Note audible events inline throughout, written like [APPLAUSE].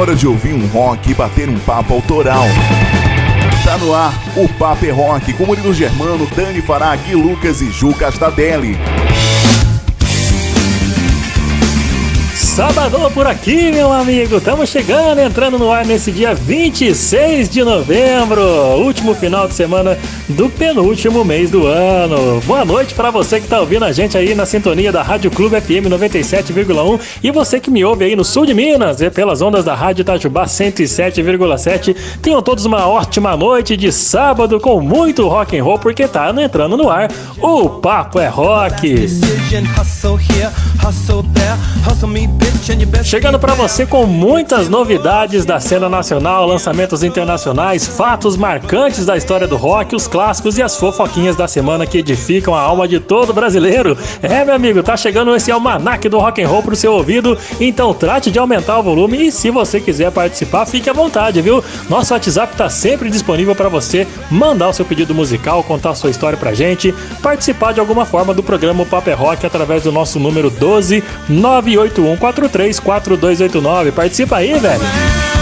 hora de ouvir um rock e bater um papo autoral. Tá no ar o Papo é Rock com Murilo Germano, Dani Fará, Gui Lucas e Ju Castadelli. Sabadão por aqui, meu amigo. Estamos chegando, entrando no ar nesse dia 26 de novembro, último final de semana do penúltimo mês do ano. Boa noite para você que está ouvindo a gente aí na sintonia da Rádio Clube FM 97,1 e você que me ouve aí no sul de Minas, e pelas ondas da Rádio Itajubá 107,7. Tenham todos uma ótima noite de sábado com muito rock and roll porque tá entrando no ar o Papo é Rock. Chegando para você com muitas novidades da cena nacional, lançamentos internacionais, fatos marcantes da história do rock, os clássicos e as fofoquinhas da semana que edificam a alma de todo brasileiro. É, meu amigo, tá chegando esse almanac do rock and roll pro seu ouvido, então trate de aumentar o volume e se você quiser participar, fique à vontade, viu? Nosso WhatsApp tá sempre disponível para você mandar o seu pedido musical, contar a sua história pra gente, participar de alguma forma do programa Paper é Rock através do nosso número 12 981434289. Participa aí, velho.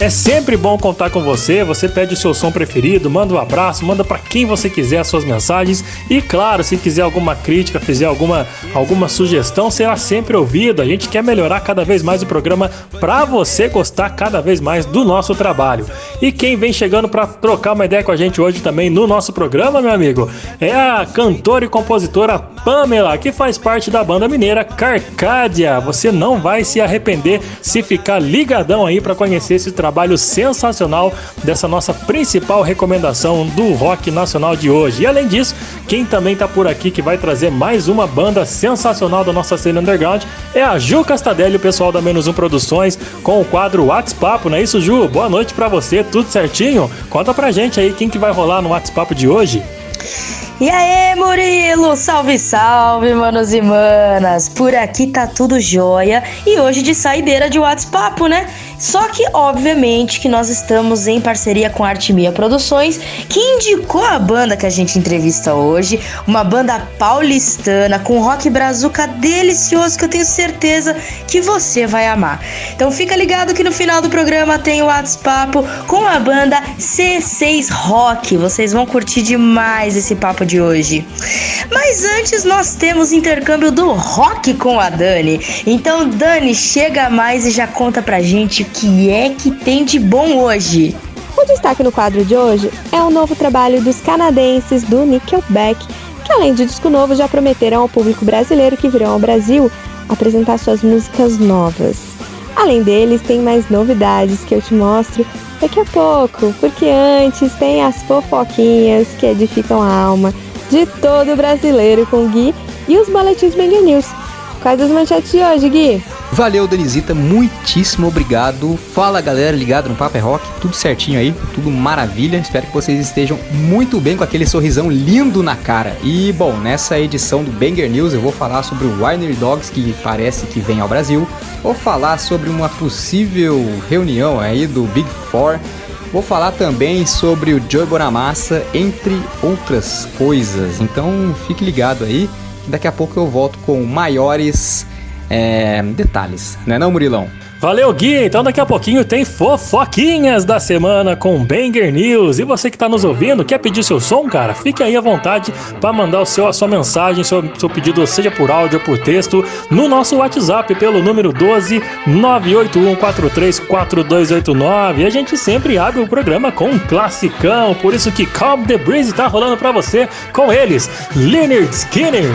É sempre bom contar com você. Você pede o seu som preferido, manda um abraço, manda para quem você quiser as suas mensagens. E claro, se quiser alguma crítica, fizer alguma, alguma sugestão, será sempre ouvido. A gente quer melhorar cada vez mais o programa para você gostar cada vez mais do nosso trabalho. E quem vem chegando para trocar uma ideia com a gente hoje também no nosso programa, meu amigo, é a cantora e compositora Pamela, que faz parte da banda mineira Carcádia. Você não vai se arrepender se ficar ligadão aí para conhecer esse trabalho trabalho sensacional dessa nossa principal recomendação do rock nacional de hoje. E além disso, quem também está por aqui que vai trazer mais uma banda sensacional da nossa cena underground é a Ju Castadelli, o pessoal da Menos Um Produções, com o quadro WhatsApp, não é isso, Ju? Boa noite para você, tudo certinho? Conta pra gente aí quem que vai rolar no WhatsApp de hoje. E aí, Murilo! Salve, salve, manos e manas! Por aqui tá tudo jóia e hoje de saideira de WhatsApp, né? Só que, obviamente, que nós estamos em parceria com a Artimia Produções, que indicou a banda que a gente entrevista hoje, uma banda paulistana com rock brazuca delicioso que eu tenho certeza que você vai amar. Então fica ligado que no final do programa tem o WhatsApp com a banda C6 Rock. Vocês vão curtir demais esse papo de hoje. Mas antes nós temos intercâmbio do rock com a Dani. Então, Dani, chega mais e já conta pra gente que é que tem de bom hoje? O destaque no quadro de hoje é o novo trabalho dos canadenses do Nickelback, que além de disco novo já prometeram ao público brasileiro que virão ao Brasil apresentar suas músicas novas. Além deles, tem mais novidades que eu te mostro daqui a pouco, porque antes tem as fofoquinhas que edificam a alma de todo brasileiro com o Gui e os boletins Bang News. Quais as manchetes de hoje, Gui? Valeu, Denisita, muitíssimo obrigado. Fala galera, ligado no Papo é Rock, tudo certinho aí, tudo maravilha. Espero que vocês estejam muito bem com aquele sorrisão lindo na cara. E bom, nessa edição do Banger News eu vou falar sobre o Winery Dogs que parece que vem ao Brasil. Vou falar sobre uma possível reunião aí do Big Four. Vou falar também sobre o Joey Bonamassa, entre outras coisas. Então fique ligado aí. Daqui a pouco eu volto com maiores é, detalhes, né não, Murilão? Valeu, Gui! Então daqui a pouquinho tem fofoquinhas da semana com Banger News. E você que está nos ouvindo, quer pedir seu som, cara? Fique aí à vontade para mandar o seu, a sua mensagem, seu, seu pedido, seja por áudio ou por texto, no nosso WhatsApp pelo número 12 981434289. E a gente sempre abre o programa com um classicão, por isso que Calm the Breeze tá rolando para você com eles, Leonard Skinner.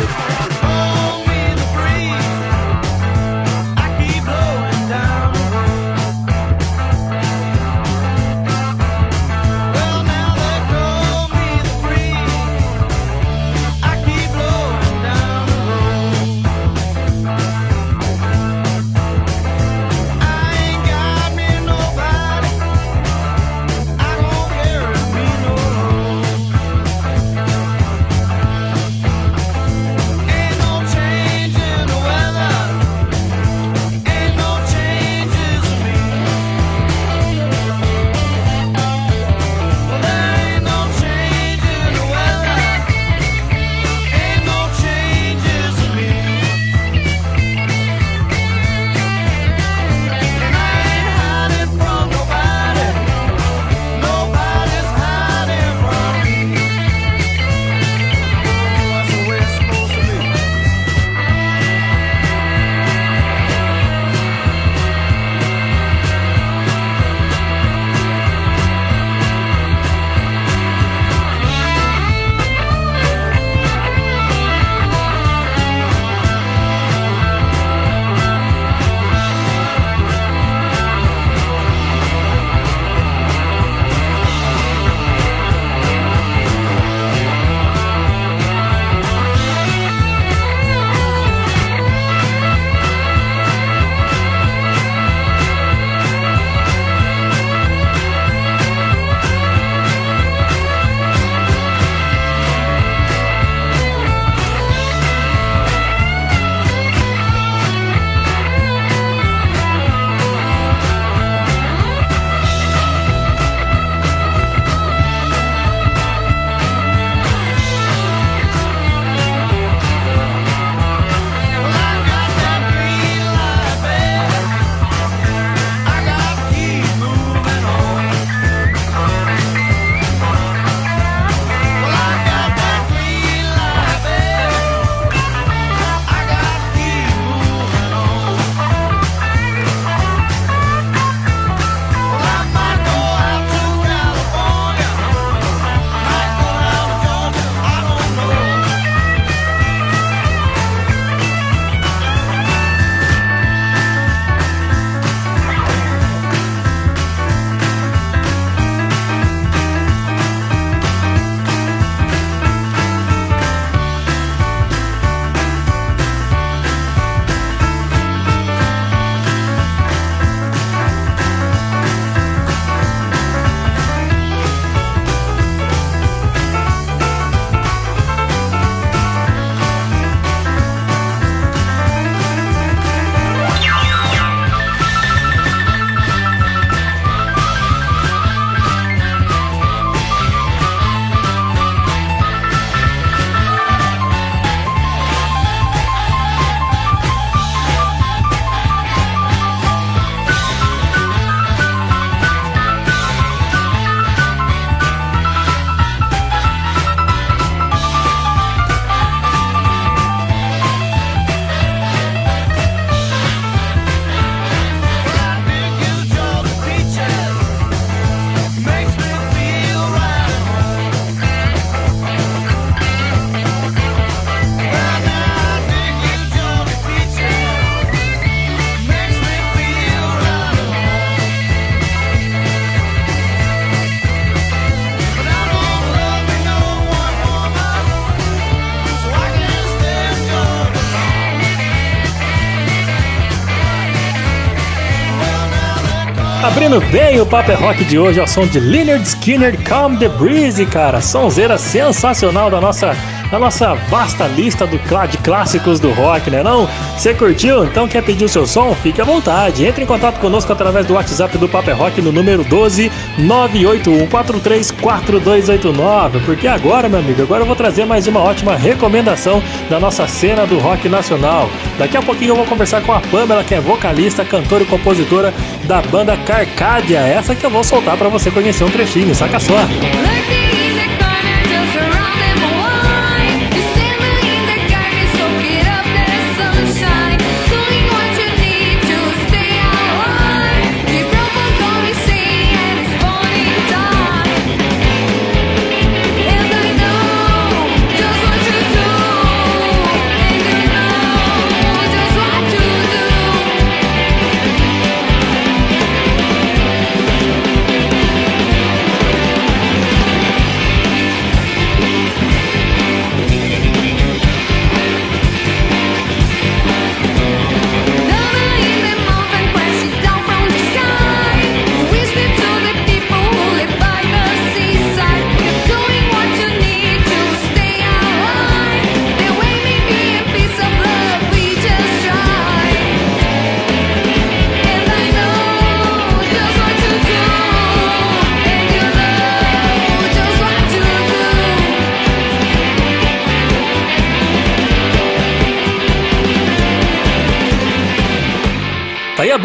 Abrindo bem o Paper Rock de hoje ao som de Leonard Skinner Calm the Breeze, cara. Sonzeira sensacional da nossa na nossa vasta lista do, de clássicos do rock, né não? Você curtiu? Então quer pedir o seu som? Fique à vontade. Entre em contato conosco através do WhatsApp do Paper Rock no número 12 981434289. Porque agora, meu amigo, agora eu vou trazer mais uma ótima recomendação da nossa cena do rock nacional. Daqui a pouquinho eu vou conversar com a Pamela, que é vocalista, cantora e compositora da banda Carcádia. Essa que eu vou soltar para você conhecer um trechinho, saca só. a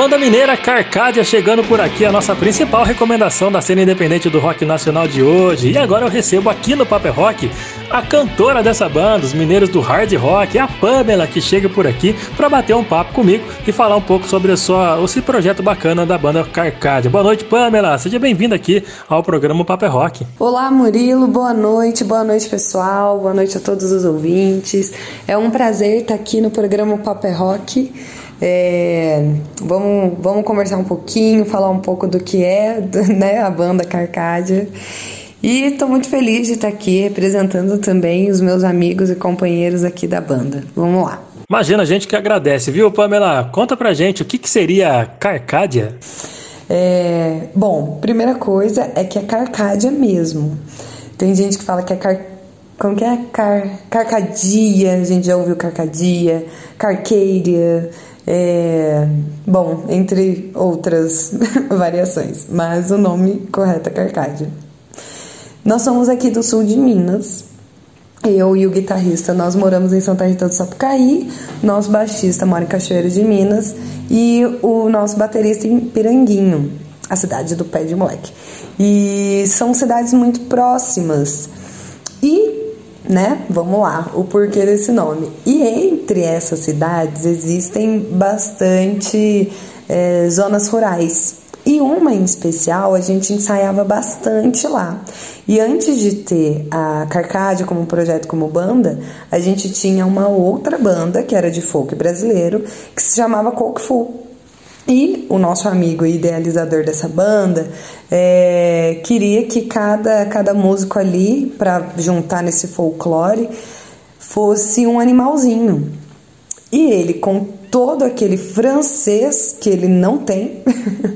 banda mineira Carcádia chegando por aqui, a nossa principal recomendação da cena independente do rock nacional de hoje. E agora eu recebo aqui no Paper Rock a cantora dessa banda, os mineiros do hard rock, a Pamela, que chega por aqui para bater um papo comigo e falar um pouco sobre a sua, esse projeto bacana da banda Carcádia. Boa noite, Pamela. Seja bem-vinda aqui ao programa Paper Rock. Olá, Murilo. Boa noite. Boa noite, pessoal. Boa noite a todos os ouvintes. É um prazer estar aqui no programa Paper Rock. É, vamos, vamos conversar um pouquinho, falar um pouco do que é [LAUGHS] né, a banda Carcádia. E estou muito feliz de estar aqui representando também os meus amigos e companheiros aqui da banda. Vamos lá. Imagina, a gente que agradece, viu, Pamela? Conta pra gente o que, que seria Carcádia. É, bom, primeira coisa é que é Carcádia mesmo. Tem gente que fala que é car, como que é? Car, carcadia, a gente já ouviu carcadia, carcadia. É, bom, entre outras [LAUGHS] variações, mas o nome correto é Carcádia. Nós somos aqui do sul de Minas. Eu e o guitarrista, nós moramos em Santa Rita do Sapucaí, nosso baixista mora em Cachoeira de Minas e o nosso baterista em Piranguinho, a cidade do pé de moleque. E são cidades muito próximas. E né? Vamos lá, o porquê desse nome. E entre essas cidades existem bastante é, zonas rurais. E uma em especial a gente ensaiava bastante lá. E antes de ter a Carcádia como projeto como banda, a gente tinha uma outra banda que era de folk brasileiro que se chamava Coke. E o nosso amigo idealizador dessa banda é, queria que cada, cada músico ali, para juntar nesse folclore, fosse um animalzinho. E ele, com todo aquele francês que ele não tem,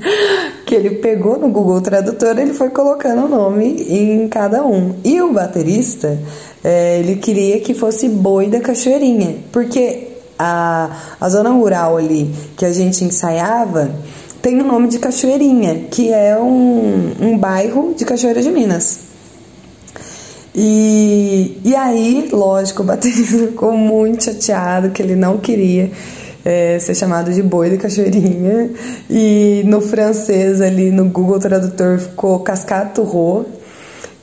[LAUGHS] que ele pegou no Google Tradutor, ele foi colocando o nome em cada um. E o baterista, é, ele queria que fosse boi da cachoeirinha, porque a, a zona rural ali que a gente ensaiava tem o nome de Cachoeirinha, que é um, um bairro de Cachoeira de Minas. E, e aí, lógico, o baterista [LAUGHS] ficou muito chateado que ele não queria é, ser chamado de boi de cachoeirinha. E no francês, ali no Google Tradutor, ficou Cascade Ro.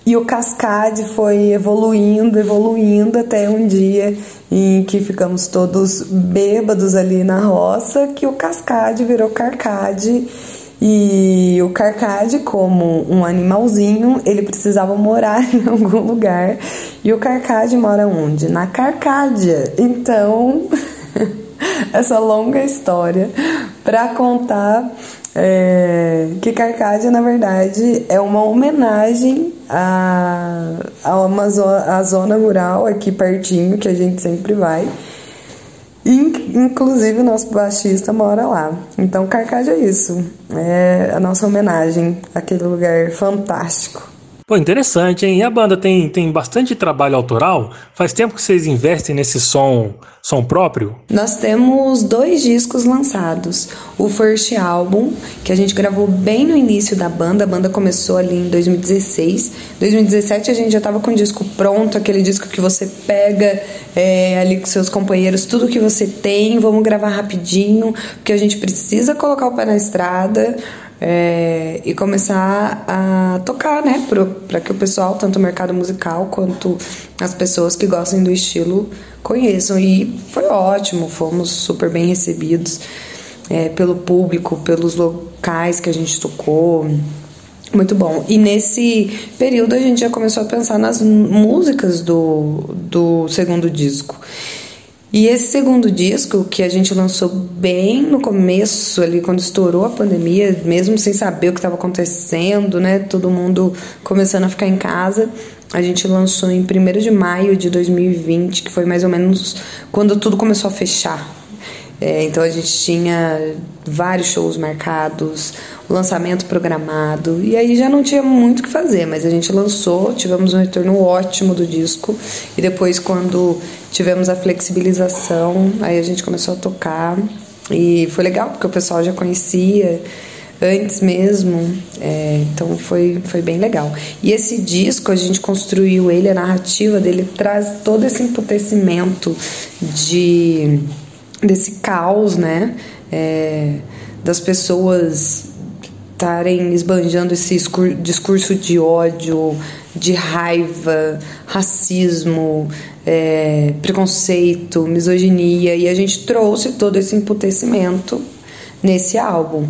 E o Cascade foi evoluindo, evoluindo até um dia em que ficamos todos bêbados ali na roça, que o cascade virou carcade. E o carcade, como um animalzinho, ele precisava morar [LAUGHS] em algum lugar. E o carcade mora onde? Na Carcádia. Então, [LAUGHS] essa longa história para contar é, que Carcádia, na verdade, é uma homenagem a, a uma zona, rural aqui pertinho, que a gente sempre vai. Inclusive o nosso baixista mora lá. Então Carcádia é isso. É a nossa homenagem àquele lugar fantástico. Pô, interessante, hein? E a banda tem, tem bastante trabalho autoral? Faz tempo que vocês investem nesse som, som próprio? Nós temos dois discos lançados. O First Album, que a gente gravou bem no início da banda. A banda começou ali em 2016. 2017 a gente já estava com o disco pronto, aquele disco que você pega é, ali com seus companheiros, tudo que você tem, vamos gravar rapidinho, porque a gente precisa colocar o pé na estrada é, e começar a tocar, né? Para que o pessoal, tanto o mercado musical quanto as pessoas que gostem do estilo, conheçam. E foi ótimo, fomos super bem recebidos é, pelo público, pelos locais que a gente tocou. Muito bom. E nesse período a gente já começou a pensar nas músicas do, do segundo disco. E esse segundo disco, que a gente lançou bem no começo, ali quando estourou a pandemia, mesmo sem saber o que estava acontecendo, né? Todo mundo começando a ficar em casa, a gente lançou em 1 de maio de 2020, que foi mais ou menos quando tudo começou a fechar. É, então a gente tinha vários shows marcados, lançamento programado, e aí já não tinha muito o que fazer, mas a gente lançou, tivemos um retorno ótimo do disco, e depois, quando tivemos a flexibilização, aí a gente começou a tocar, e foi legal, porque o pessoal já conhecia antes mesmo, é, então foi, foi bem legal. E esse disco, a gente construiu ele, a narrativa dele traz todo esse emputecimento de, desse caos, né? É, das pessoas estarem esbanjando esse discurso de ódio, de raiva, racismo, é, preconceito, misoginia, e a gente trouxe todo esse emputecimento nesse álbum.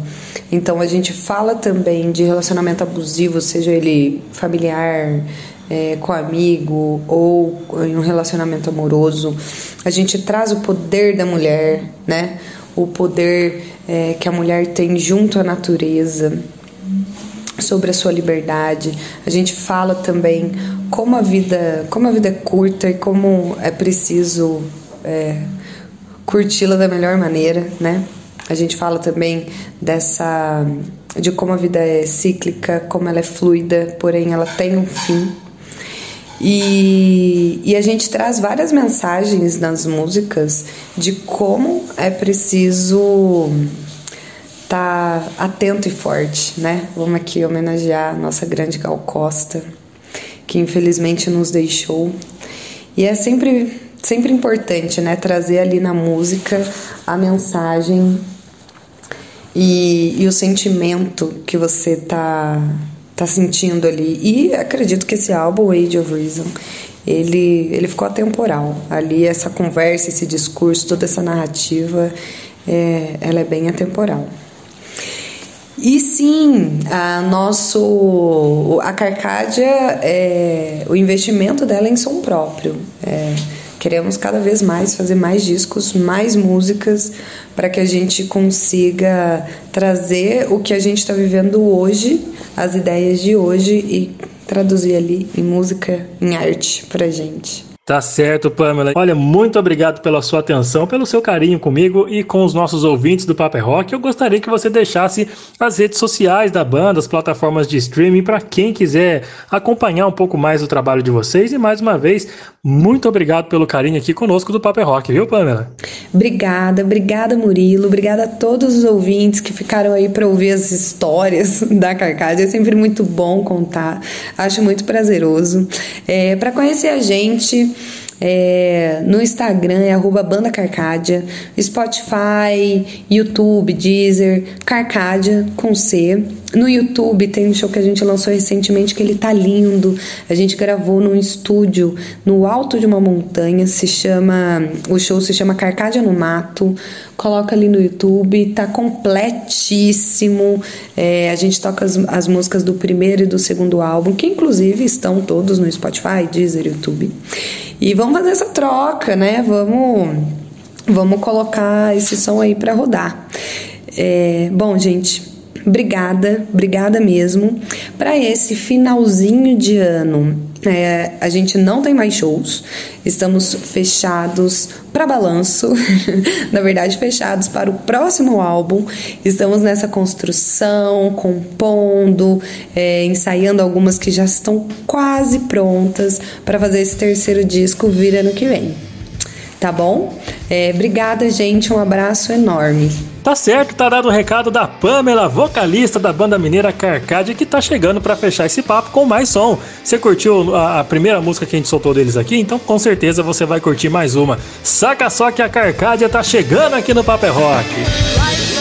Então a gente fala também de relacionamento abusivo, seja ele familiar, é, com amigo ou em um relacionamento amoroso. A gente traz o poder da mulher, né? O poder é, que a mulher tem junto à natureza, sobre a sua liberdade. A gente fala também como a vida, como a vida é curta e como é preciso é, curti-la da melhor maneira, né? A gente fala também dessa de como a vida é cíclica, como ela é fluida, porém ela tem um fim. E, e a gente traz várias mensagens nas músicas de como é preciso estar tá atento e forte, né? Vamos aqui homenagear a nossa grande Gal Costa, que infelizmente nos deixou. E é sempre, sempre importante, né? Trazer ali na música a mensagem e, e o sentimento que você tá tá sentindo ali. E acredito que esse álbum, Age of Reason, ele, ele ficou atemporal. Ali, essa conversa, esse discurso, toda essa narrativa, é, ela é bem atemporal. E sim, a nosso a Carcádia, é, o investimento dela é em som próprio. É, queremos cada vez mais fazer mais discos, mais músicas, para que a gente consiga trazer o que a gente está vivendo hoje as ideias de hoje e traduzir ali em música, em arte pra gente. Tá certo, Pamela. Olha, muito obrigado pela sua atenção, pelo seu carinho comigo e com os nossos ouvintes do Paper Rock. Eu gostaria que você deixasse as redes sociais da banda, as plataformas de streaming, para quem quiser acompanhar um pouco mais o trabalho de vocês. E mais uma vez, muito obrigado pelo carinho aqui conosco do Paper Rock, viu, Pamela? Obrigada, obrigada, Murilo. Obrigada a todos os ouvintes que ficaram aí para ouvir as histórias [LAUGHS] da Carcádia. É sempre muito bom contar, acho muito prazeroso. É, para conhecer a gente, é, no Instagram é arroba Banda Carcádia, Spotify, YouTube, Deezer, Carcádia com C. No YouTube tem um show que a gente lançou recentemente que ele tá lindo. A gente gravou num estúdio no alto de uma montanha, se chama, o show se chama Carcádia no Mato. Coloca ali no YouTube, tá completíssimo. É, a gente toca as, as músicas do primeiro e do segundo álbum, que inclusive estão todos no Spotify, Deezer, YouTube. E vamos fazer essa troca, né? Vamos, vamos colocar esse som aí para rodar. É, bom, gente, obrigada, obrigada mesmo. Para esse finalzinho de ano É, a gente não tem mais shows, estamos fechados para balanço, [LAUGHS] na verdade, fechados para o próximo álbum. Estamos nessa construção, compondo, é, ensaiando algumas que já estão quase prontas para fazer esse terceiro disco vir ano que vem. Tá bom? É, obrigada, gente. Um abraço enorme. Tá certo, tá dado o recado da Pamela, vocalista da banda mineira Carcádia, que tá chegando para fechar esse papo com mais som. Você curtiu a, a, primeira música que a gente soltou deles aqui? Então com certeza você vai curtir mais uma. Saca só que a Carcádia tá chegando aqui no Paper Rock.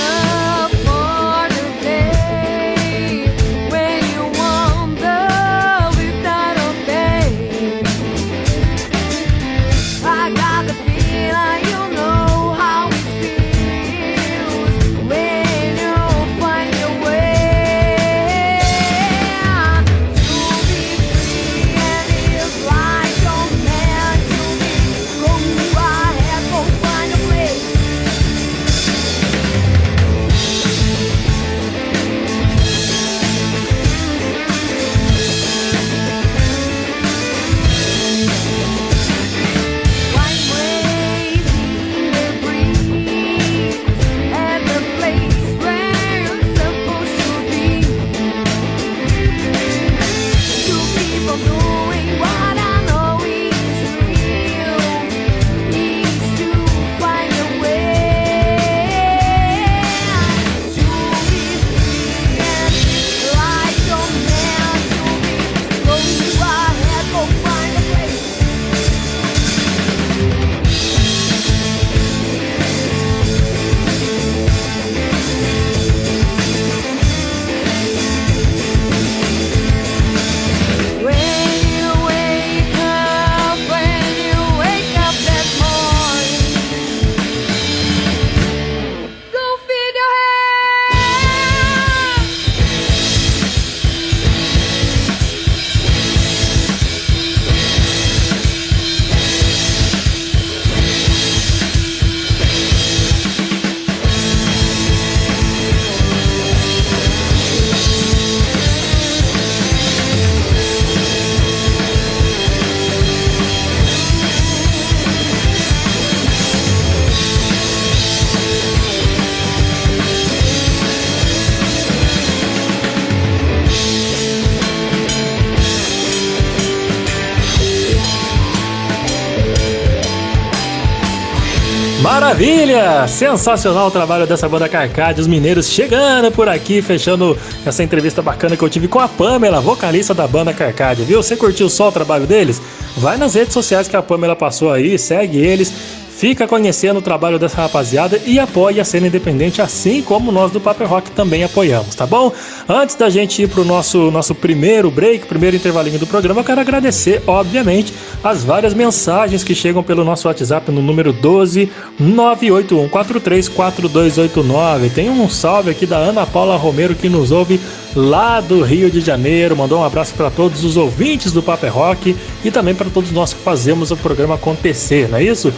Maravilha! Sensacional o trabalho dessa banda Carcade, os mineiros chegando por aqui, fechando essa entrevista bacana que eu tive com a Pamela, vocalista da banda Carcade, viu? Você curtiu só o trabalho deles? Vai nas redes sociais que a Pamela passou aí, segue eles, Fica conhecendo o trabalho dessa rapaziada e apoie a cena independente, assim como nós do Paper Rock também apoiamos, tá bom? Antes da gente ir pro nosso, nosso primeiro break, primeiro intervalinho do programa, eu quero agradecer, obviamente, as várias mensagens que chegam pelo nosso WhatsApp no número 12 981434289. Tem um salve aqui da Ana Paula Romero que nos ouve lá do Rio de Janeiro. Mandou um abraço para todos os ouvintes do Paper Rock e também para todos nós que fazemos o programa acontecer, não é isso?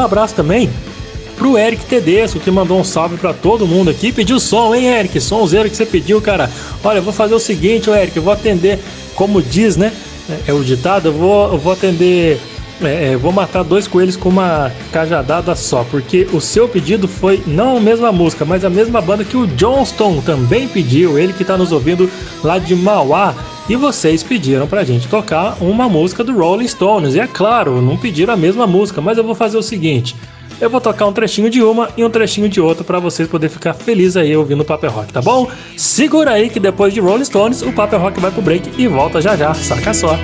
Um abraço também pro Eric Tedesco, que mandou um salve para todo mundo aqui. Pediu som, hein, Eric? Somzeiro que você pediu, cara. Olha, eu vou fazer o seguinte, Eric, eu vou atender, como diz, né? É, é o ditado, eu vou, eu vou atender. É, é, vou matar dois coelhos com uma cajadada só, porque o seu pedido foi não a mesma música, mas a mesma banda que o Johnston também pediu, ele que está nos ouvindo lá de Mauá. E vocês pediram pra gente tocar uma música do Rolling Stones. E é claro, não pediram a mesma música, mas eu vou fazer o seguinte: eu vou tocar um trechinho de uma e um trechinho de outra para vocês poderem ficar felizes aí ouvindo o Paper Rock, tá bom? Segura aí que depois de Rolling Stones, o Paper Rock vai pro break e volta já já, saca só.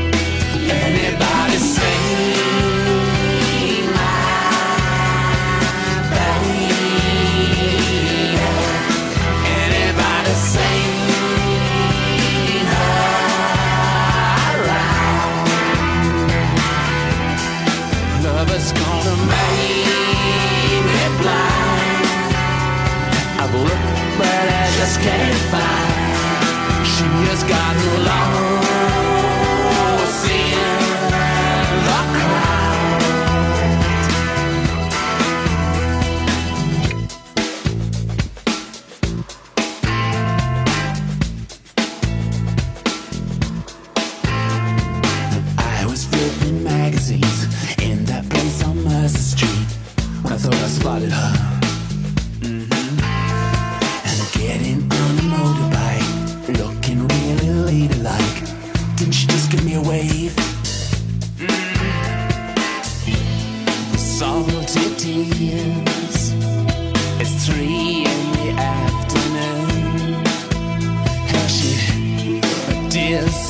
It's three in the afternoon. How she, dear.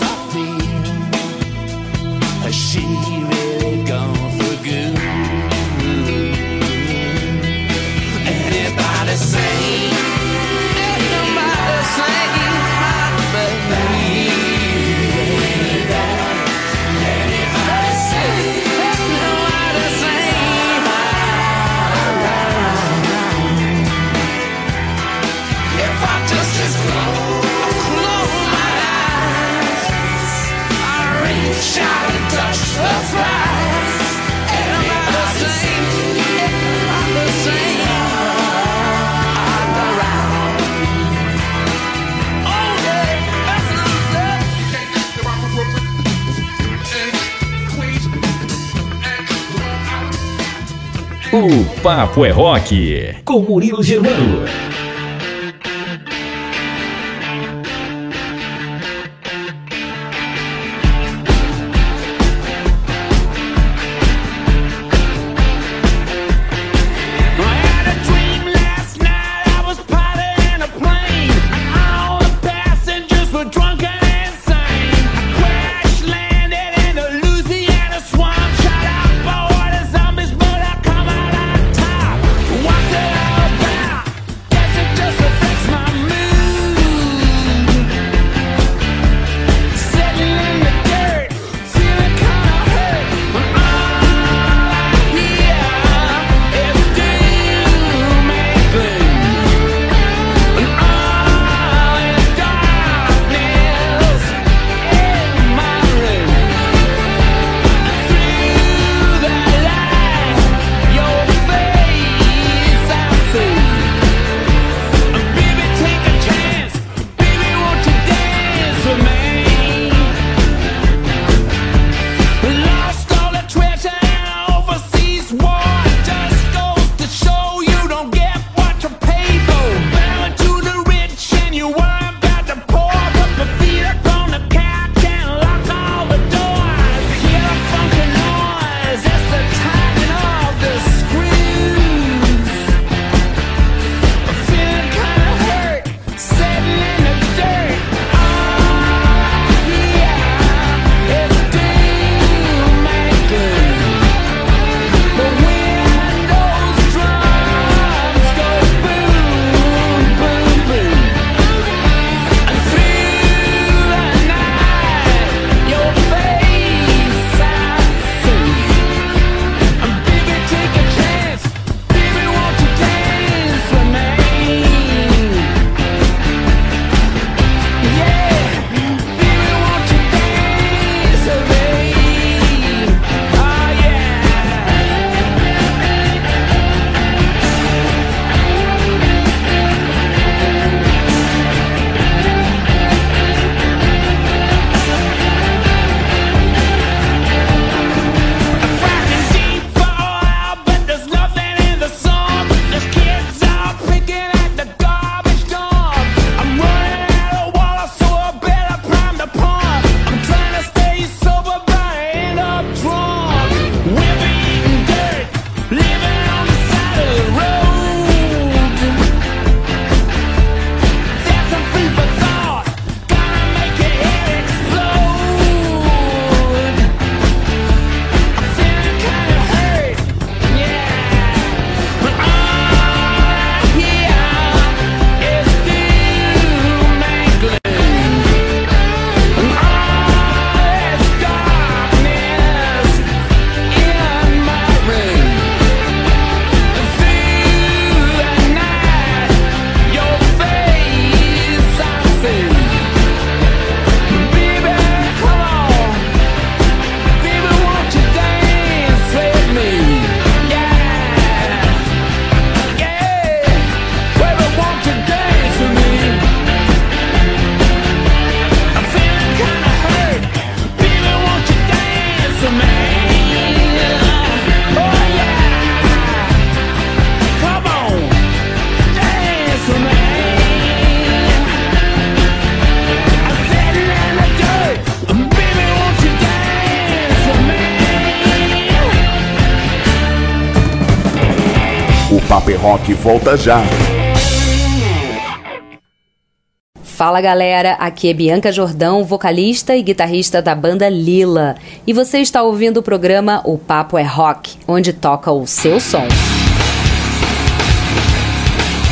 O Papo é Rock, com Murilo Germano. Volta já. Fala galera, aqui é Bianca Jordão, vocalista e guitarrista da banda Lila. E você está ouvindo o programa O Papo é Rock, onde toca o seu som.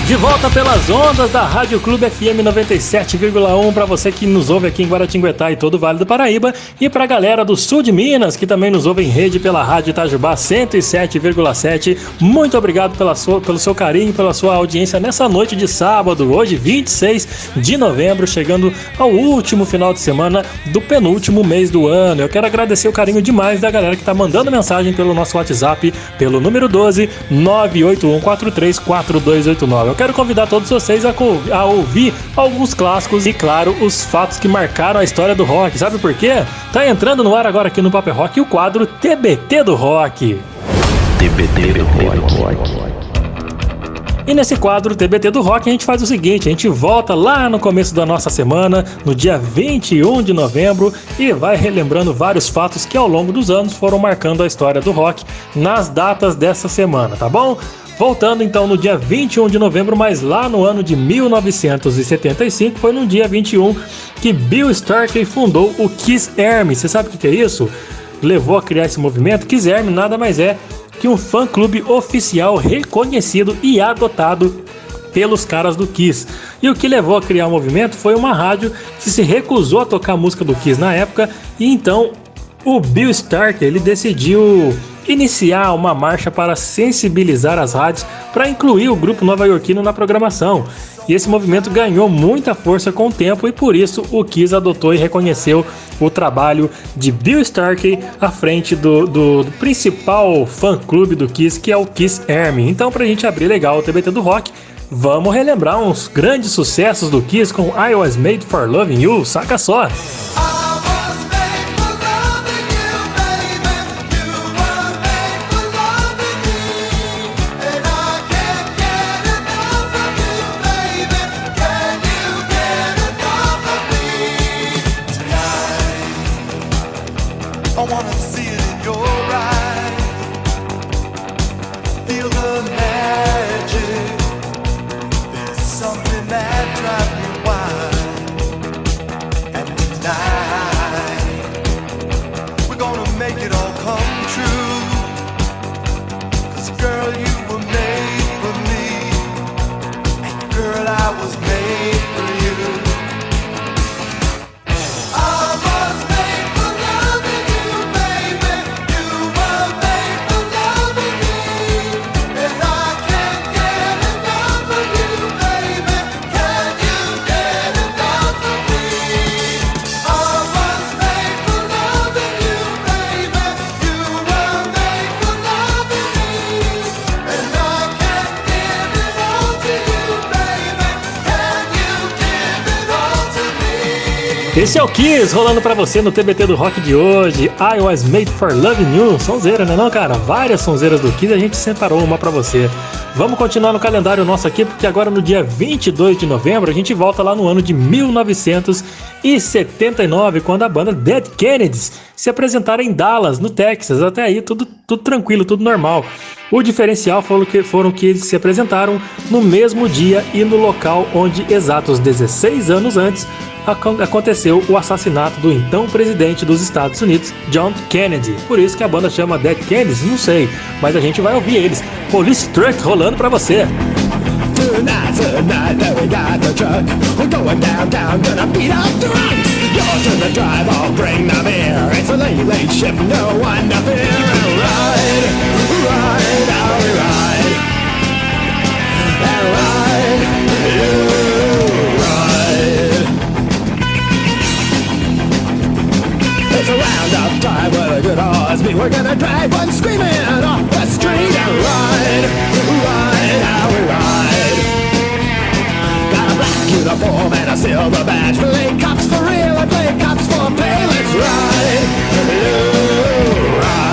De volta pelas ondas da Rádio Clube FM 97,1 para você que nos ouve aqui em Guaratinguetá e todo o Vale do Paraíba e para a galera do sul de Minas que também nos ouve em rede pela Rádio Itajubá 107,7. Muito obrigado pela sua, pelo seu carinho, pela sua audiência nessa noite de sábado, hoje 26 de novembro, chegando ao último final de semana do penúltimo mês do ano. Eu quero agradecer o carinho demais da galera que está mandando mensagem pelo nosso WhatsApp pelo número 12 981434289. Eu quero convidar todos vocês a, a, ouvir alguns clássicos e, claro, os fatos que marcaram a história do rock. Sabe por quê? Tá entrando no ar agora aqui no Paper Rock o quadro TBT do Rock. TBT do Rock. E nesse quadro TBT do Rock a gente faz o seguinte: a gente volta lá no começo da nossa semana, no dia 21 de novembro, e vai relembrando vários fatos que ao longo dos anos foram marcando a história do rock nas datas dessa semana, tá bom? Voltando então no dia 21 de novembro, mas lá no ano de 1975, foi no dia 21 que Bill Starkey fundou o Kiss Army. Você sabe o que é isso? Levou a criar esse movimento? Kiss Army nada mais é que um fã-clube oficial reconhecido e adotado pelos caras do Kiss. E o que levou a criar o movimento foi uma rádio que se recusou a tocar a música do Kiss na época, e então o Bill Starkey ele decidiu iniciar uma marcha para sensibilizar as rádios para incluir o grupo nova-iorquino na programação. E esse movimento ganhou muita força com o tempo e por isso o Kiss adotou e reconheceu o trabalho de Bill Starkey à frente do, do, do principal fã-clube do Kiss, que é o Kiss Army. Então, para a gente abrir legal o TBT do Rock, vamos relembrar uns grandes sucessos do Kiss com I Was Made For Loving You, saca só! Esse Kiss rolando para você no TBT do Rock de hoje. I was made for loving you. Sonzeira, né não, cara? Várias sonzeiras do Kiss a gente separou uma para você. Vamos continuar no calendário nosso aqui, porque agora no dia 22 de novembro a gente volta lá no ano de 1979, quando a banda Dead Kennedys se apresentaram em Dallas, no Texas. Até aí tudo, tudo tranquilo, tudo normal. O diferencial foram que, foram que eles se apresentaram no mesmo dia e no local onde, exatos 16 anos antes, aconteceu o assassinato do então presidente dos Estados Unidos, John Kennedy. Por isso que a banda chama Dead Kennedys, não sei, mas a gente vai ouvir eles. Police Truck rolando para você. Tonight, tonight. We're gonna drive one screaming off the street and ride, ride, how we ride. Got a black uniform and a silver badge. Play cops for real and play cops for pay. Let's ride, you ride.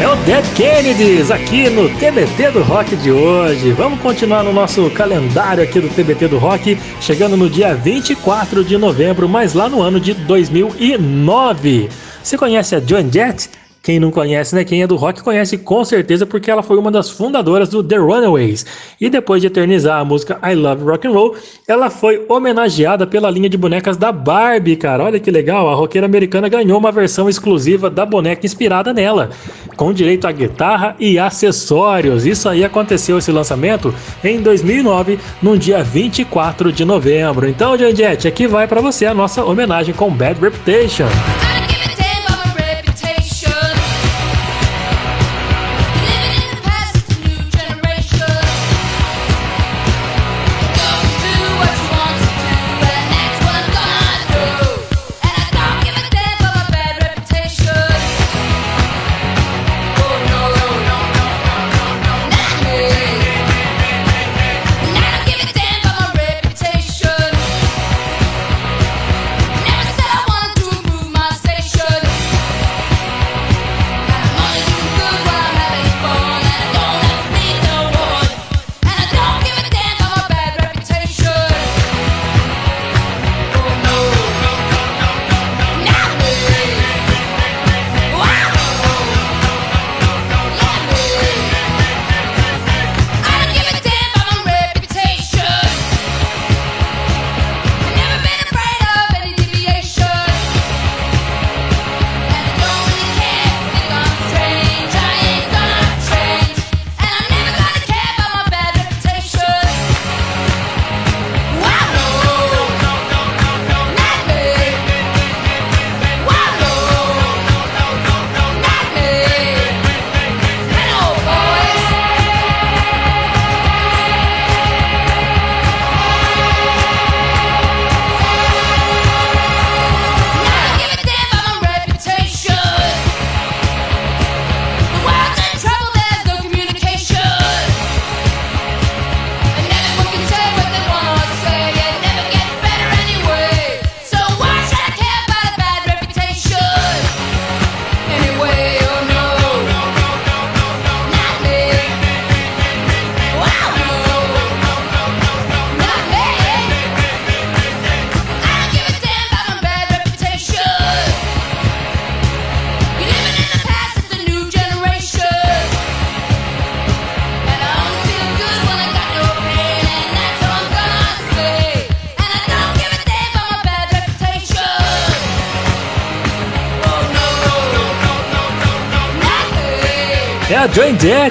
É o Dead Kennedys aqui no TBT do Rock de hoje. Vamos continuar no nosso calendário aqui do TBT do Rock, chegando no dia 24 de novembro, mas lá no ano de 2009. Você conhece a Joan Jett? Quem não conhece, né? Quem é do rock conhece com certeza porque ela foi uma das fundadoras do The Runaways. E depois de eternizar a música I Love Rock and Roll, ela foi homenageada pela linha de bonecas da Barbie, cara. Olha que legal, a roqueira americana ganhou uma versão exclusiva da boneca inspirada nela, com direito a guitarra e acessórios. Isso aí aconteceu esse lançamento em 2009, no dia 24 de novembro. Então, Janjete, aqui vai para você a nossa homenagem com Bad Reputation.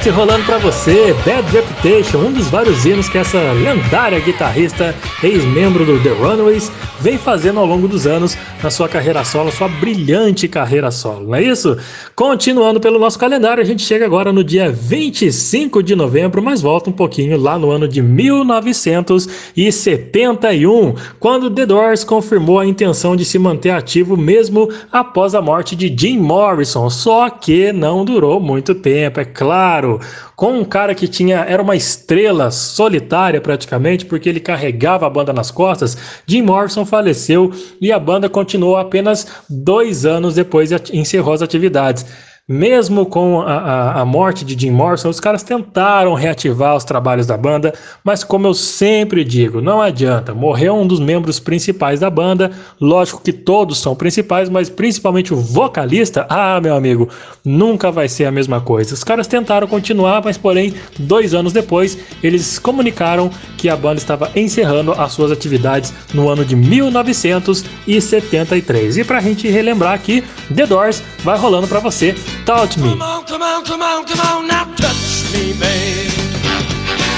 Jett rolando para você, Bad Reputation, um dos vários hinos que essa lendária guitarrista, ex-membro do The Runaways, vem fazendo ao longo dos anos na sua carreira solo, sua brilhante carreira solo, não é isso? Continuando pelo nosso calendário, a gente chega agora no dia 25 de novembro, mas volta um pouquinho lá no ano de 1971, quando The Doors confirmou a intenção de se manter ativo mesmo após a morte de Jim Morrison, só que não durou muito tempo, é claro com um cara que tinha era uma estrela solitária praticamente, porque ele carregava a banda nas costas, Jim Morrison faleceu e a banda continuou apenas dois anos depois e encerrou as atividades. Mesmo com a, a, a, morte de Jim Morrison, os caras tentaram reativar os trabalhos da banda, mas como eu sempre digo, não adianta. Morreu um dos membros principais da banda. Lógico que todos são principais, mas principalmente o vocalista, ah, meu amigo, nunca vai ser a mesma coisa. Os caras tentaram continuar, mas porém, dois anos depois, eles comunicaram que a banda estava encerrando as suas atividades no ano de 1973. E para a gente relembrar aqui, The Doors vai rolando para você Touch me. Come on, come on, come on, come on, now touch me, babe.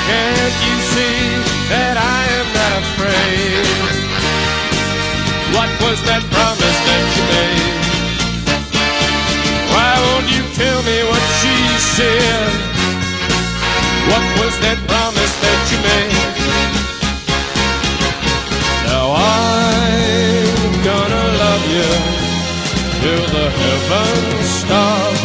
Can't you see that I am not afraid? What was that promise that you made? Why won't you tell me what she said? What was that promise that you made? Now I'm gonna love you till the heavens stars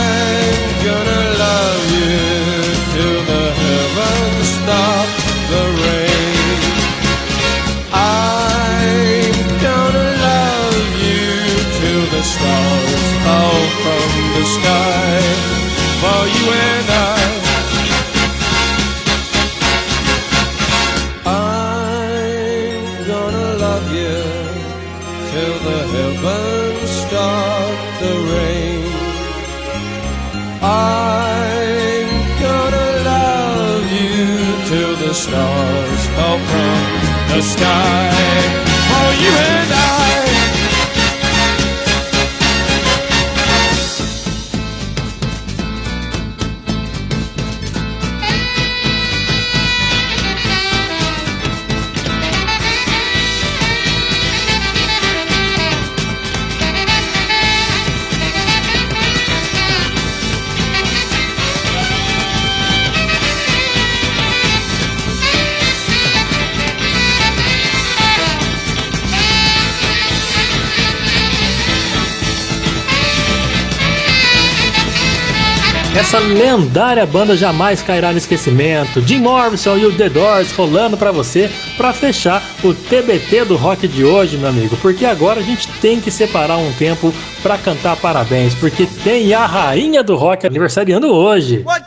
for you and I. Essa lendária banda jamais cairá no esquecimento. Jim Morrison e o The Doors rolando pra você pra fechar o TBT do rock de hoje, meu amigo. Porque agora a gente tem que separar um tempo pra cantar parabéns, porque tem a rainha do rock aniversariando hoje. One,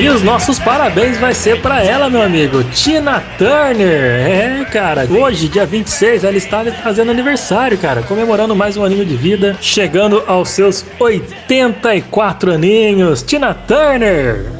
E os nossos parabéns vai ser pra ela, meu amigo, Tina Turner. É, cara, hoje, dia 26, ela está fazendo aniversário, cara, comemorando mais um aninho de vida, chegando aos seus 84 aninhos. Tina Turner.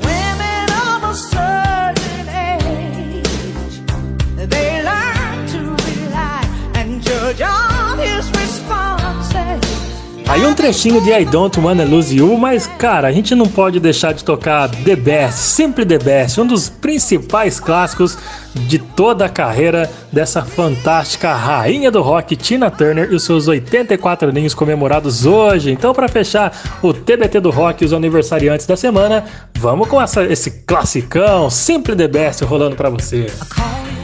Aí um trechinho de I Don't Wanna Lose You, mas cara, a gente não pode deixar de tocar The Best, sempre The Best, um dos principais clássicos de toda a carreira dessa fantástica rainha do rock, Tina Turner, e os seus 84 aninhos comemorados hoje. Então, para fechar o TBT do rock e os aniversariantes da semana, vamos com essa, esse classicão, sempre The Best, rolando para você. I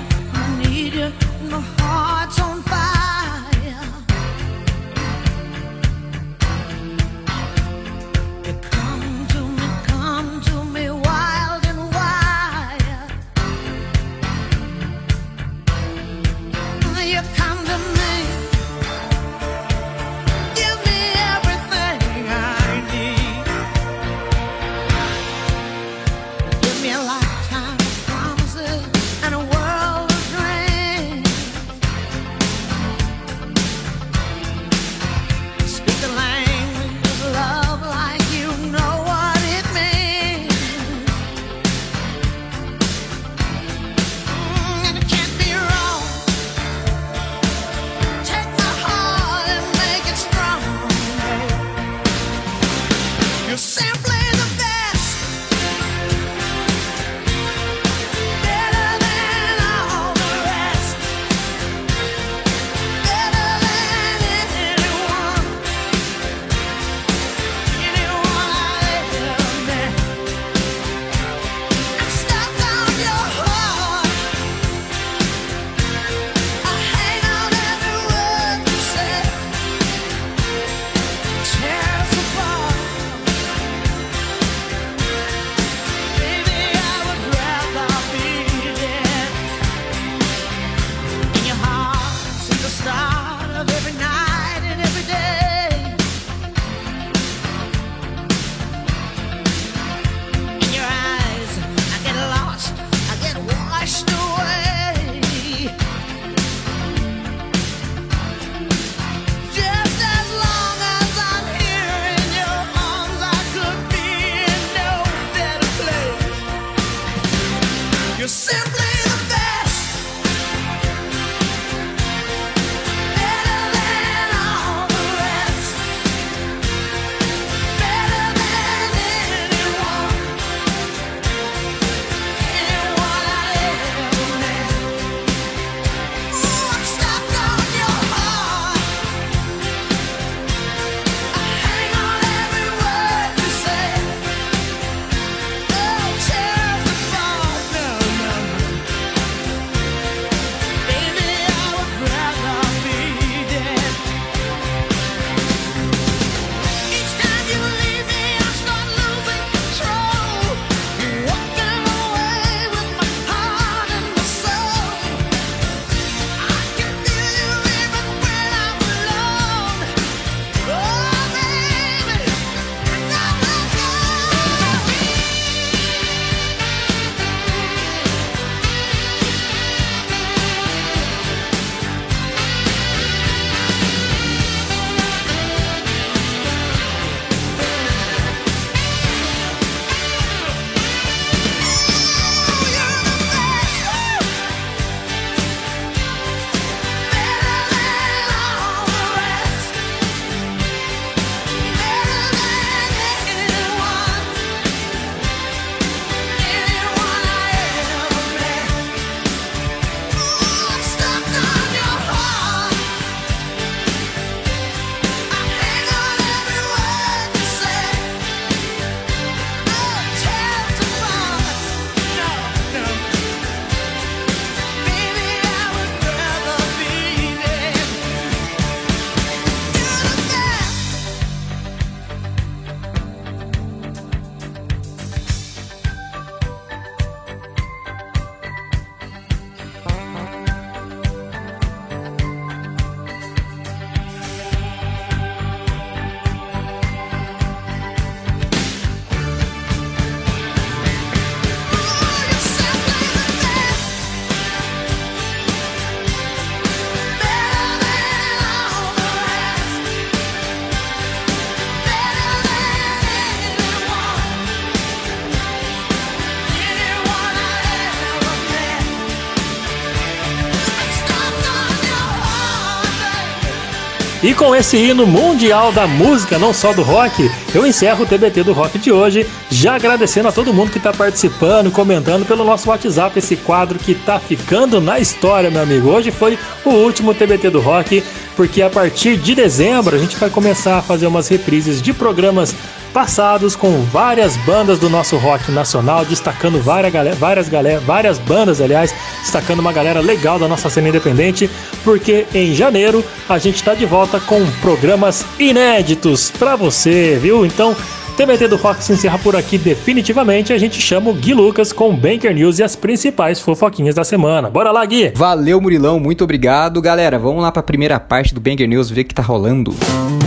E com esse hino mundial da música, não só do rock, eu encerro o TBT do rock de hoje, já agradecendo a todo mundo que está participando, comentando pelo nosso WhatsApp esse quadro que tá ficando na história, meu amigo. Hoje foi o último TBT do rock, porque a partir de dezembro a gente vai começar a fazer umas reprises de programas passados com várias bandas do nosso rock nacional, destacando várias, galera, várias, galera, várias bandas, aliás, destacando uma galera legal da nossa cena independente, porque em janeiro a gente está de volta com programas inéditos para você, viu? Então, TBT do Rock se encerra por aqui definitivamente. A gente chama o Gui Lucas com Banker News e as principais fofoquinhas da semana. Bora lá, Gui! Valeu, Murilão, muito obrigado. Galera, vamos lá para a primeira parte do Banger News ver o que tá rolando. O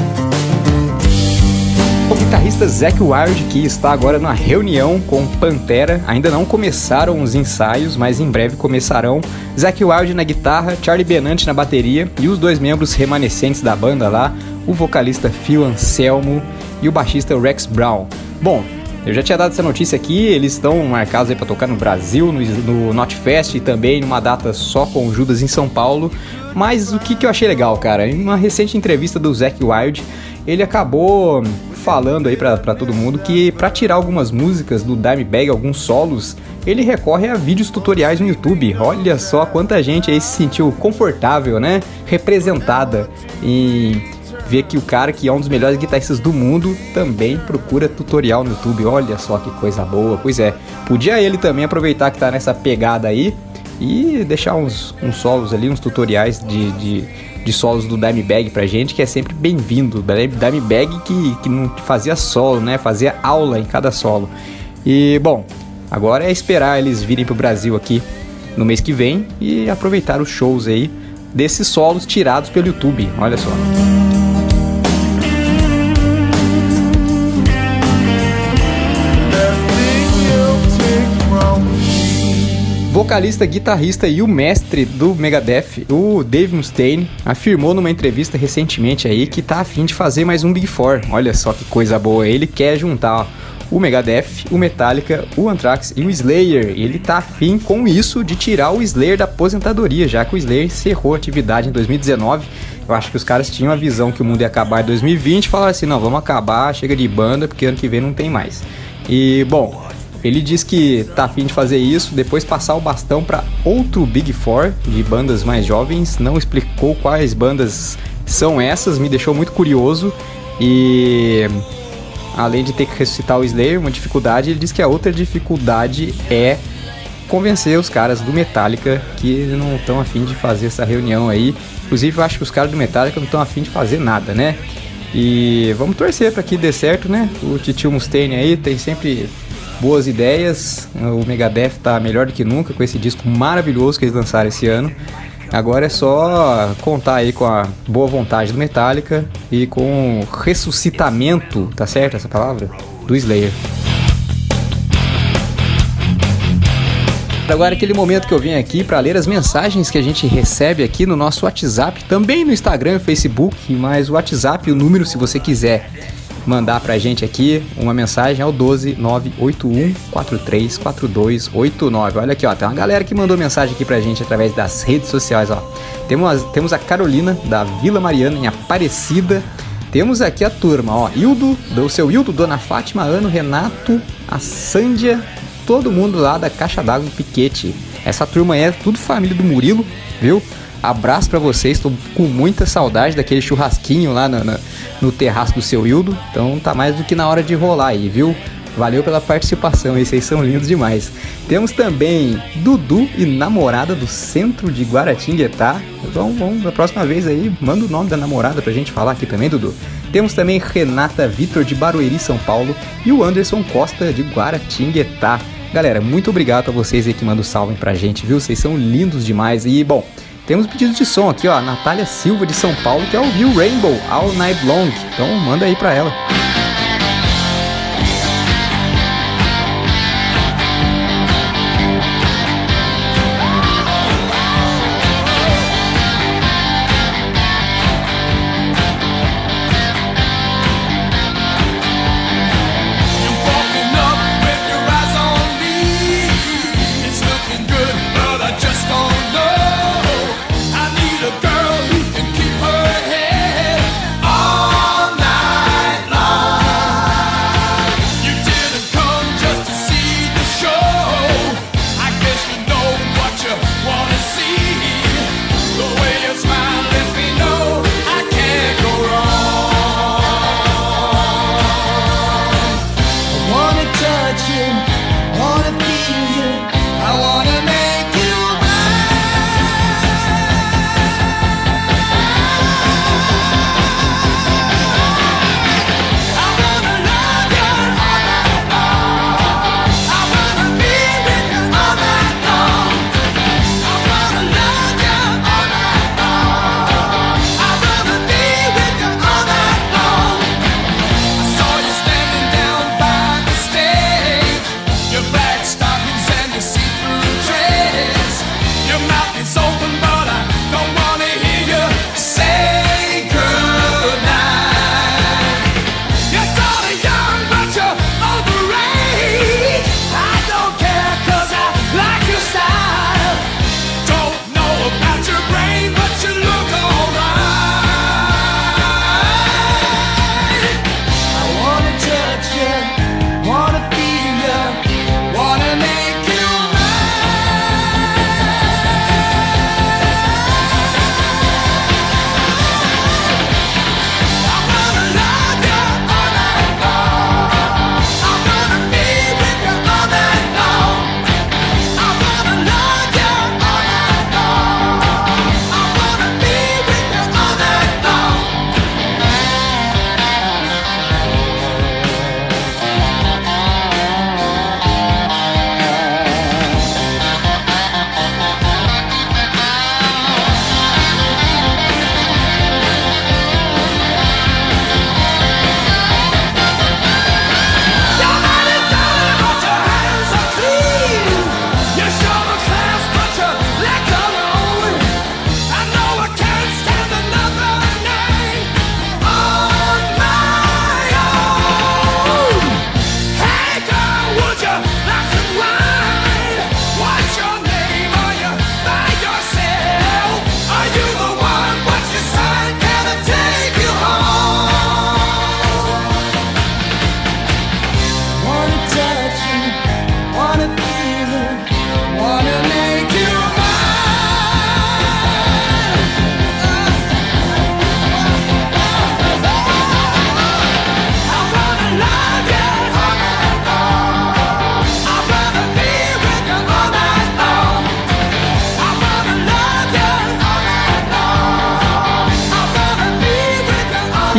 guitarrista Zac Wild, que está agora numa reunião com Pantera, ainda não começaram os ensaios, mas em breve começarão. Zac Wild na guitarra, Charlie Benante na bateria e os dois membros remanescentes da banda lá, o vocalista Phil Anselmo e o baixista Rex Brown. Bom, eu já tinha dado essa notícia aqui, eles estão marcados aí para tocar no Brasil, no, no Notfest e também numa data só com o Judas em São Paulo. Mas o que, que eu achei legal, cara? Em uma recente entrevista do Zac Wild, ele acabou falando aí pra todo mundo que para tirar algumas músicas do Dimebag, alguns solos, ele recorre a vídeos tutoriais no YouTube. Olha só quanta gente aí se sentiu confortável, né? Representada em ver que o cara que é um dos melhores guitarristas do mundo também procura tutorial no YouTube. Olha só que coisa boa. Pois é, podia ele também aproveitar que tá nessa pegada aí e deixar uns, uns solos ali, uns tutoriais de, de, de solos do Dimebag pra gente, que é sempre bem-vindo. Dimebag que, que não fazia solo, né? Fazia aula em cada solo. E, bom, agora é esperar eles virem pro Brasil aqui no mês que vem e aproveitar os shows aí desses solos tirados pelo YouTube. Olha só. Vocalista, guitarrista e o mestre do Megadeth, o Dave Mustaine, afirmou numa entrevista recentemente aí que tá afim de fazer mais um Big Four. Olha só que coisa boa, ele quer juntar o Megadeth, o Metallica, o Anthrax e o Slayer. Ele tá afim com isso de tirar o Slayer da aposentadoria, já que o Slayer encerrou a atividade em 2019. Eu acho que os caras tinham a visão que o mundo ia acabar em 2020 e falaram assim: não, vamos acabar, chega de banda, porque ano que vem não tem mais. E, bom, ele diz que tá afim de fazer isso, depois passar o bastão para outro Big Four de bandas mais jovens. Não explicou quais bandas são essas, me deixou muito curioso. E além de ter que ressuscitar o Slayer, uma dificuldade, ele diz que a outra dificuldade é convencer os caras do Metallica que não estão afim de fazer essa reunião aí. Inclusive, eu acho que os caras do Metallica não estão afim de fazer nada, né? E vamos torcer para que dê certo, né? O Titio Mustaine aí tem sempre boas ideias. O Megadeth tá melhor do que nunca com esse disco maravilhoso que eles lançaram esse ano. Agora é só contar aí com a boa vontade do Metallica e com o ressuscitamento, tá certo essa palavra? Do Slayer. Agora aquele momento que eu vim aqui para ler as mensagens que a gente recebe aqui no nosso WhatsApp, também no Instagram e Facebook, mas o WhatsApp, o número se você quiser mandar pra gente aqui uma mensagem ao 12 981 434289. Olha aqui, ó, tem uma galera que mandou mensagem aqui pra gente através das redes sociais, ó. Temos, temos a Carolina da Vila Mariana em Aparecida. Temos aqui a turma, ó, Hildo, do seu Hildo, Dona Fátima, Ano, Renato, a Sândia, todo mundo lá da Caixa d'Água do Piquete. Essa turma é tudo família do Murilo, viu? Abraço para vocês, tô com muita saudade daquele churrasquinho lá no, no, no terraço do seu Hildo. Então tá mais do que na hora de rolar aí, viu? Valeu pela participação vocês são lindos demais. Temos também Dudu e namorada do centro de Guaratinguetá. Então vamos, da próxima vez aí, manda o nome da namorada pra gente falar aqui também, Dudu. Temos também Renata Vitor de Barueri, São Paulo e o Anderson Costa de Guaratinguetá. Galera, muito obrigado a vocês aí que mandam salve pra gente, viu? Vocês são lindos demais. E, bom, temos pedidos de som aqui, ó. Natália Silva de São Paulo quer ouvir o Rainbow All Night Long. Então manda aí pra ela.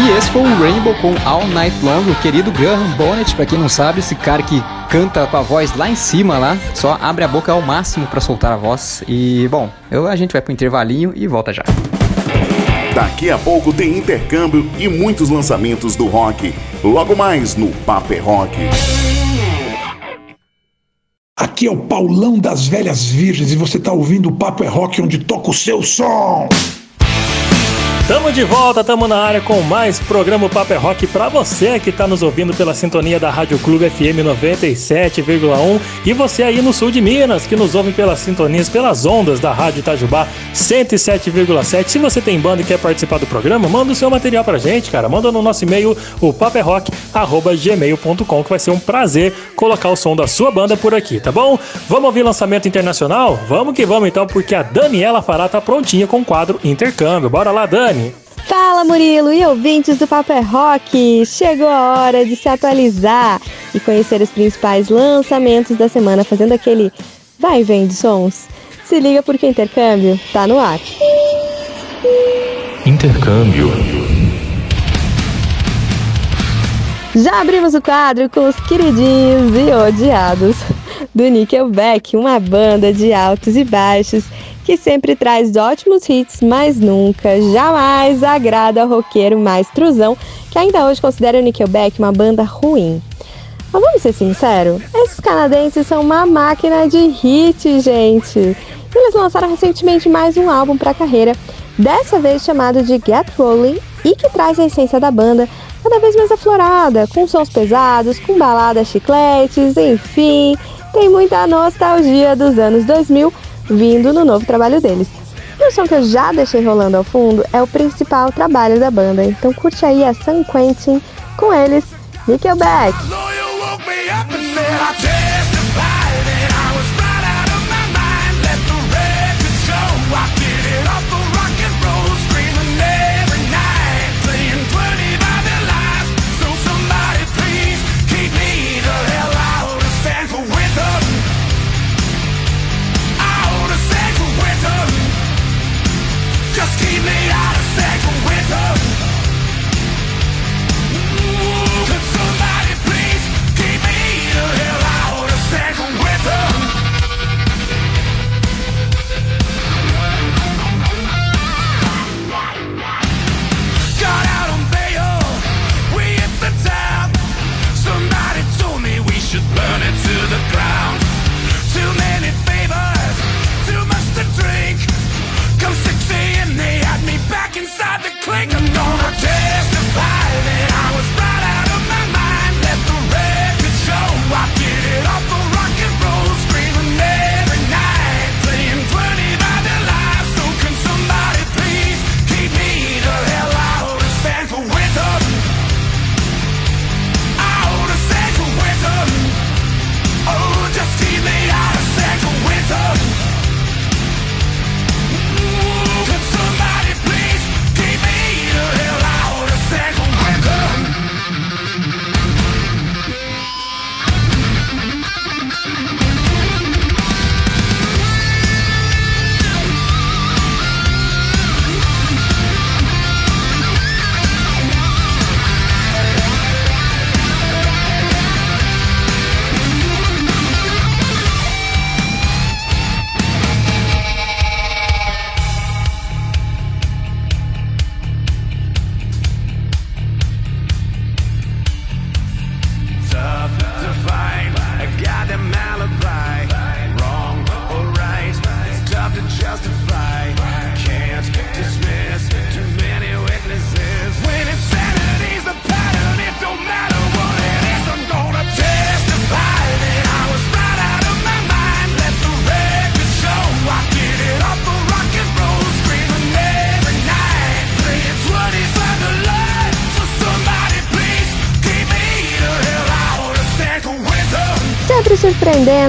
E esse foi o Rainbow com All Night Long, o querido Graham Bonnet, pra quem não sabe, esse cara que canta com a voz lá em cima lá, só abre a boca ao máximo pra soltar a voz. E bom, eu, a gente vai pro intervalinho e volta já. Daqui a pouco tem intercâmbio e muitos lançamentos do rock. Logo mais no Paper Rock. Aqui é o Paulão das Velhas Virgens e você tá ouvindo o Papo é Rock onde toca o seu som. Tamo de volta, tamo na área com mais programa Paper Rock pra você que tá nos ouvindo pela sintonia da Rádio Clube FM 97,1 e você aí no sul de Minas que nos ouve pelas sintonias, pelas ondas da Rádio Itajubá 107,7. Se você tem banda e quer participar do programa, manda o seu material pra gente, cara. Manda no nosso e-mail o paperrock@gmail.com que vai ser um prazer colocar o som da sua banda por aqui, tá bom? Vamos ouvir lançamento internacional? Vamos que vamos então, porque a Daniela Fará tá prontinha com o quadro Intercâmbio. Bora lá, Dani. Fala Murilo e ouvintes do Papo é Rock! Chegou a hora de se atualizar e conhecer os principais lançamentos da semana, fazendo aquele vai e vem de sons. Se liga porque o intercâmbio tá no ar. Intercâmbio. Já abrimos o quadro com os queridinhos e odiados do Nickelback, uma banda de altos e baixos que sempre traz ótimos hits, mas nunca, jamais agrada ao roqueiro mais truzão que ainda hoje considera o Nickelback uma banda ruim. Mas vamos ser sinceros, esses canadenses são uma máquina de hit, gente. Eles lançaram recentemente mais um álbum para a carreira, dessa vez chamado de Get Rolling, e que traz a essência da banda cada vez mais aflorada, com sons pesados, com baladas chicletes, enfim, tem muita nostalgia dos anos 2000 vindo no novo trabalho deles. E o som que eu já deixei rolando ao fundo é o principal trabalho da banda, então curte aí a San Quentin com eles, Nickelback. Just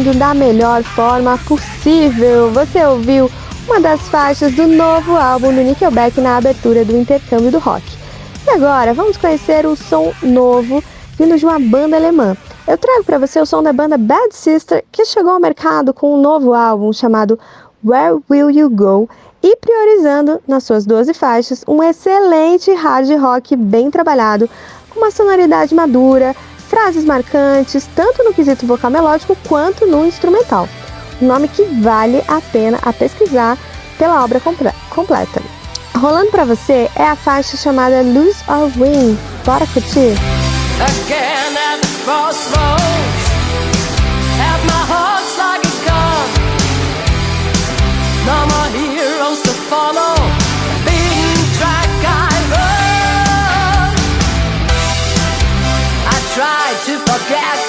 da melhor forma possível. Você ouviu uma das faixas do novo álbum do Nickelback na abertura do intercâmbio do rock. E agora vamos conhecer o som novo vindo de uma banda alemã. Eu trago para você o som da banda Bad Sister, que chegou ao mercado com um novo álbum chamado Where Will You Go e priorizando nas suas 12 faixas um excelente hard rock bem trabalhado, com uma sonoridade madura, frases marcantes, tanto no quesito vocal melódico quanto no instrumental. Um nome que vale a pena a pesquisar pela obra comple completa. Rolando para você é a faixa chamada Lose or Win. Bora curtir? Again at crossroads, have my like a gun. No more heroes to follow. Yeah.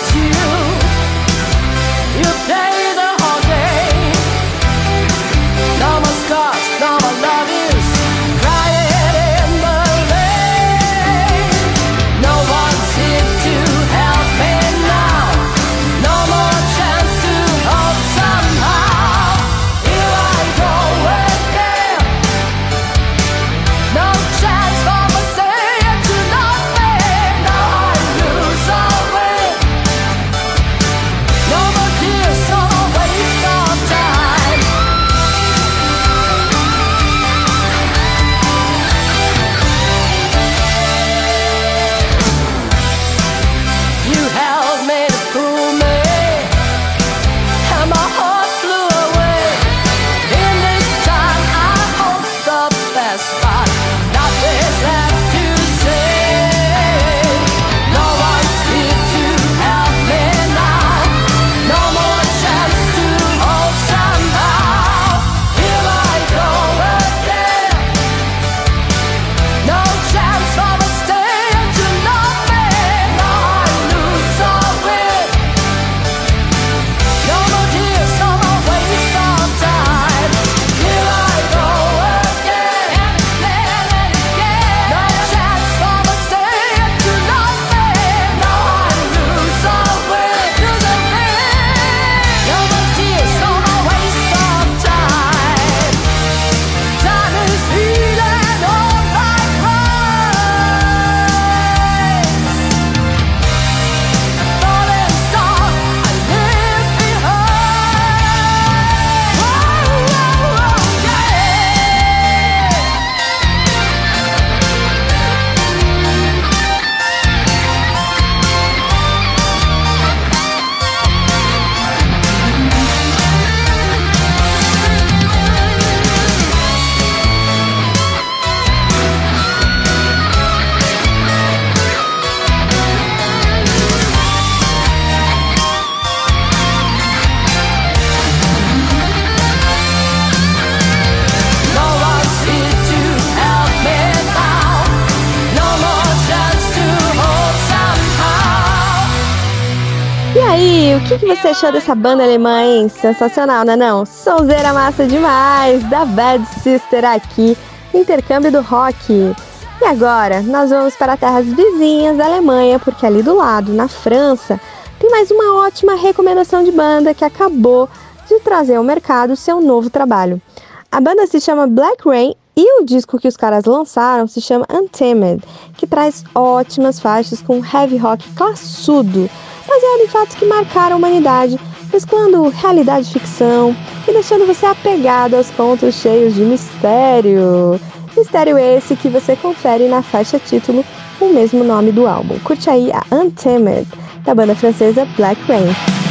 Achou dessa banda alemã, hein? Sensacional, né não? Sonzeira massa demais, da Bad Sister aqui, intercâmbio do rock. E agora, nós vamos para terras vizinhas da Alemanha, porque ali do lado, na França, tem mais uma ótima recomendação de banda que acabou de trazer ao mercado seu novo trabalho. A banda se chama Black Rain e o disco que os caras lançaram se chama Untamed, que traz ótimas faixas com heavy rock classudo, baseado em fatos que marcaram a humanidade, mesclando realidade e ficção e deixando você apegado aos contos cheios de mistério. Mistério esse que você confere na faixa título o mesmo nome do álbum. Curte aí a Untamed, da banda francesa Black Rain.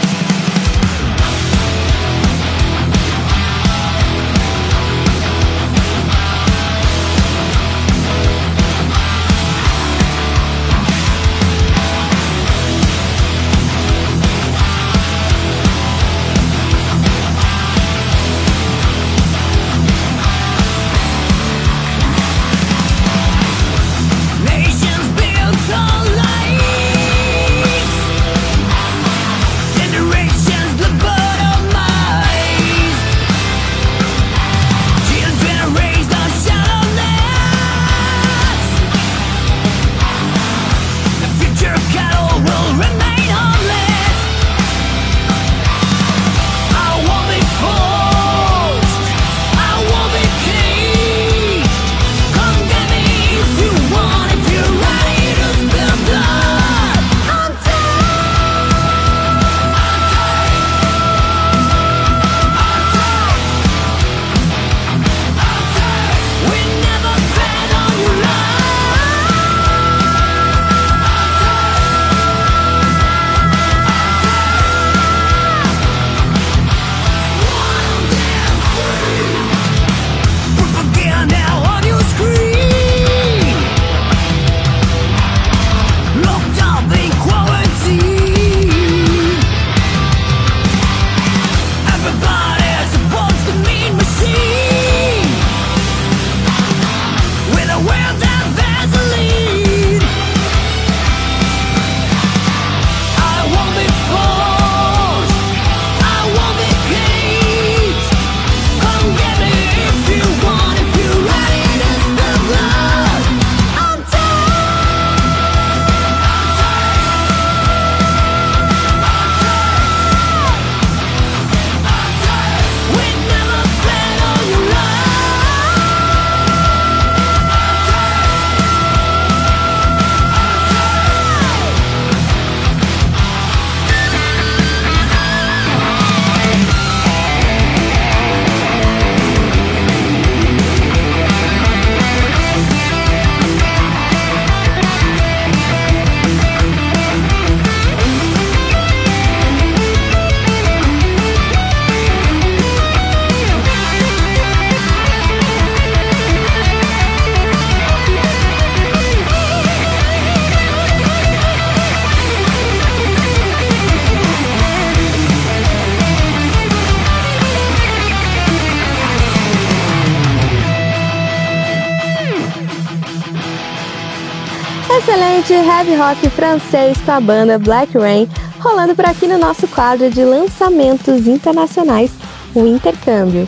Heavy rock francês com a banda Black Rain, rolando por aqui no nosso quadro de lançamentos internacionais, o Intercâmbio.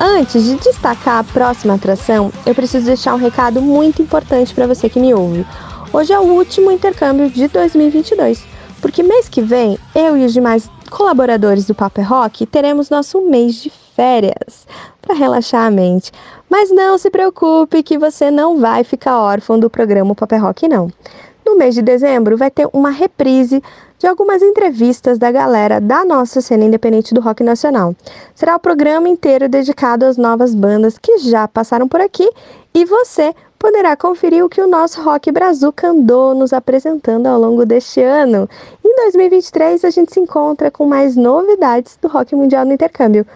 Antes de destacar a próxima atração, eu preciso deixar um recado muito importante para você que me ouve. Hoje é o último intercâmbio de 2022, porque mês que vem eu e os demais colaboradores do Paper Rock teremos nosso mês de férias para relaxar a mente. Mas não se preocupe que você não vai ficar órfão do programa Paper Rock não. No mês de dezembro vai ter uma reprise de algumas entrevistas da galera da nossa cena independente do rock nacional. Será o programa inteiro dedicado às novas bandas que já passaram por aqui e você poderá conferir o que o nosso Rock Brazuca andou nos apresentando ao longo deste ano. Em 2023 a gente se encontra com mais novidades do rock mundial no intercâmbio.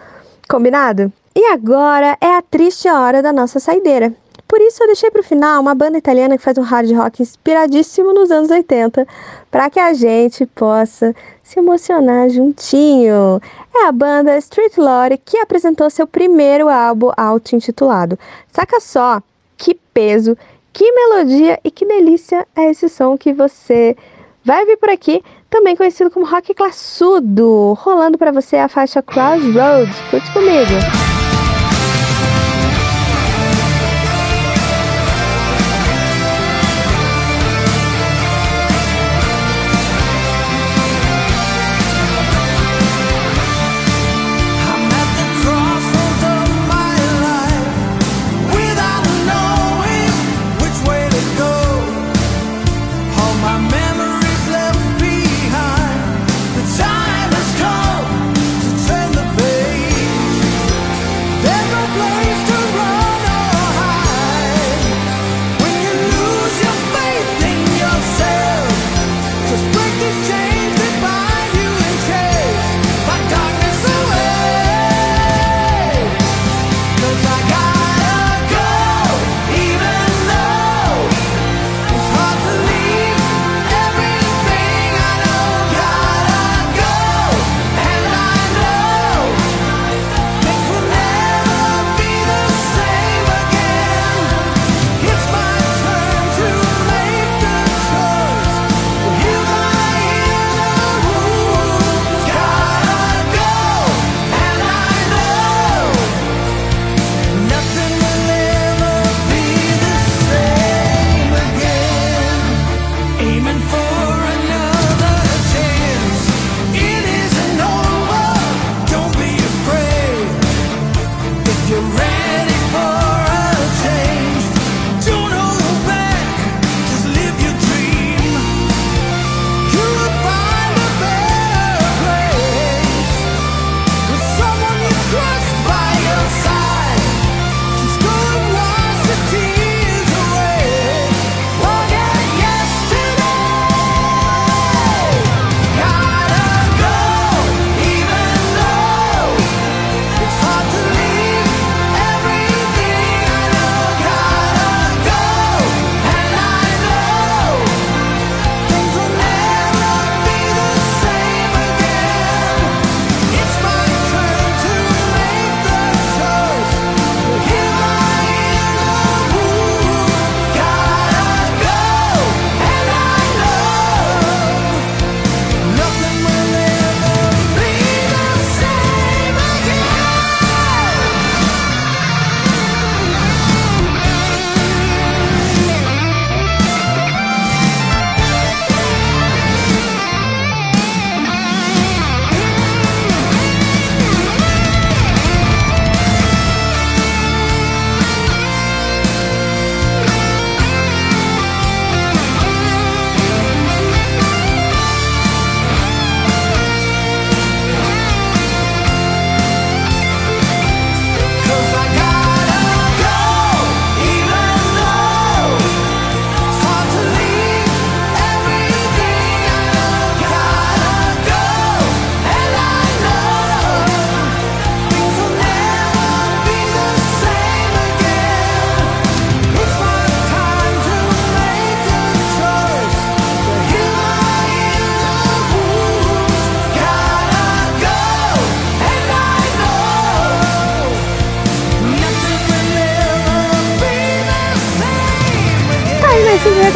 Combinado? E agora é a triste hora da nossa saideira. Por isso eu deixei para o final uma banda italiana que faz um hard rock inspiradíssimo nos anos 80, para que a gente possa se emocionar juntinho. É a banda Street Lore que apresentou seu primeiro álbum auto-intitulado. Saca só que peso, que melodia e que delícia é esse som que você vai vir por aqui, também conhecido como rock classudo, rolando para você a faixa Crossroads. Curte comigo.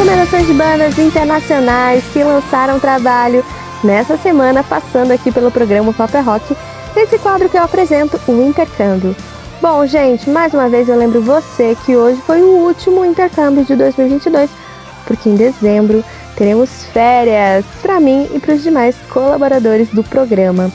Recomendações de bandas internacionais que lançaram trabalho nessa semana, passando aqui pelo programa Papo é Rock, nesse quadro que eu apresento, o Intercâmbio. Bom, gente, mais uma vez eu lembro você que hoje foi o último intercâmbio de 2022, porque em dezembro teremos férias para mim e para os demais colaboradores do programa.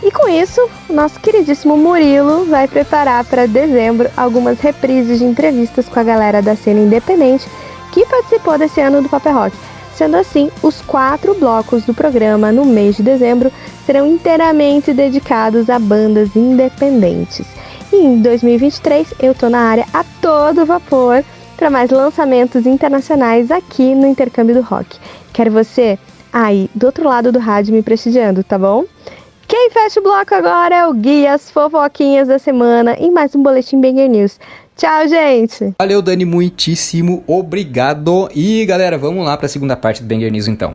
E com isso, nosso queridíssimo Murilo vai preparar para dezembro algumas reprises de entrevistas com a galera da cena independente que participou desse ano do Paper Rock. Sendo assim, os quatro blocos do programa no mês de dezembro serão inteiramente dedicados a bandas independentes. E em 2023 eu tô na área a todo vapor para mais lançamentos internacionais aqui no Intercâmbio do Rock. Quero você aí do outro lado do rádio me prestigiando, tá bom? Quem fecha o bloco agora é o Guia, as fofoquinhas da semana e mais um Boletim Banger News. Tchau, gente! Valeu, Dani, muitíssimo obrigado. E galera, vamos lá para a segunda parte do Banger News então.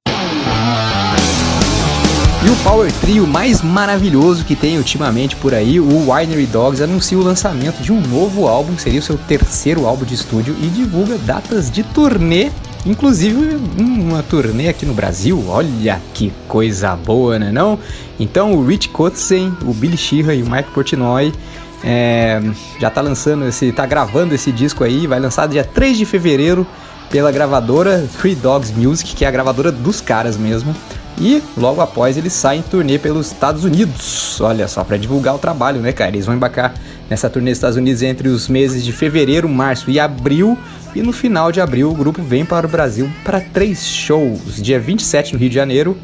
E o Power Trio mais maravilhoso que tem ultimamente por aí, o Winery Dogs, anuncia o lançamento de um novo álbum, que seria o seu terceiro álbum de estúdio, e divulga datas de turnê, inclusive uma turnê aqui no Brasil. Olha que coisa boa, né não? Então o Rich Kotzen, o Billy Sheehan e o Mike Portnoy é, já tá lançando esse, tá gravando esse disco aí, vai lançar dia 3 de fevereiro pela gravadora Three Dogs Music, que é a gravadora dos caras mesmo. E logo após eles saem em turnê pelos Estados Unidos. Olha só, para divulgar o trabalho, né, cara? Eles vão embarcar nessa turnê dos Estados Unidos entre os meses de fevereiro, março e abril. E no final de abril o grupo vem para o Brasil para três shows. Dia 27 no Rio de Janeiro,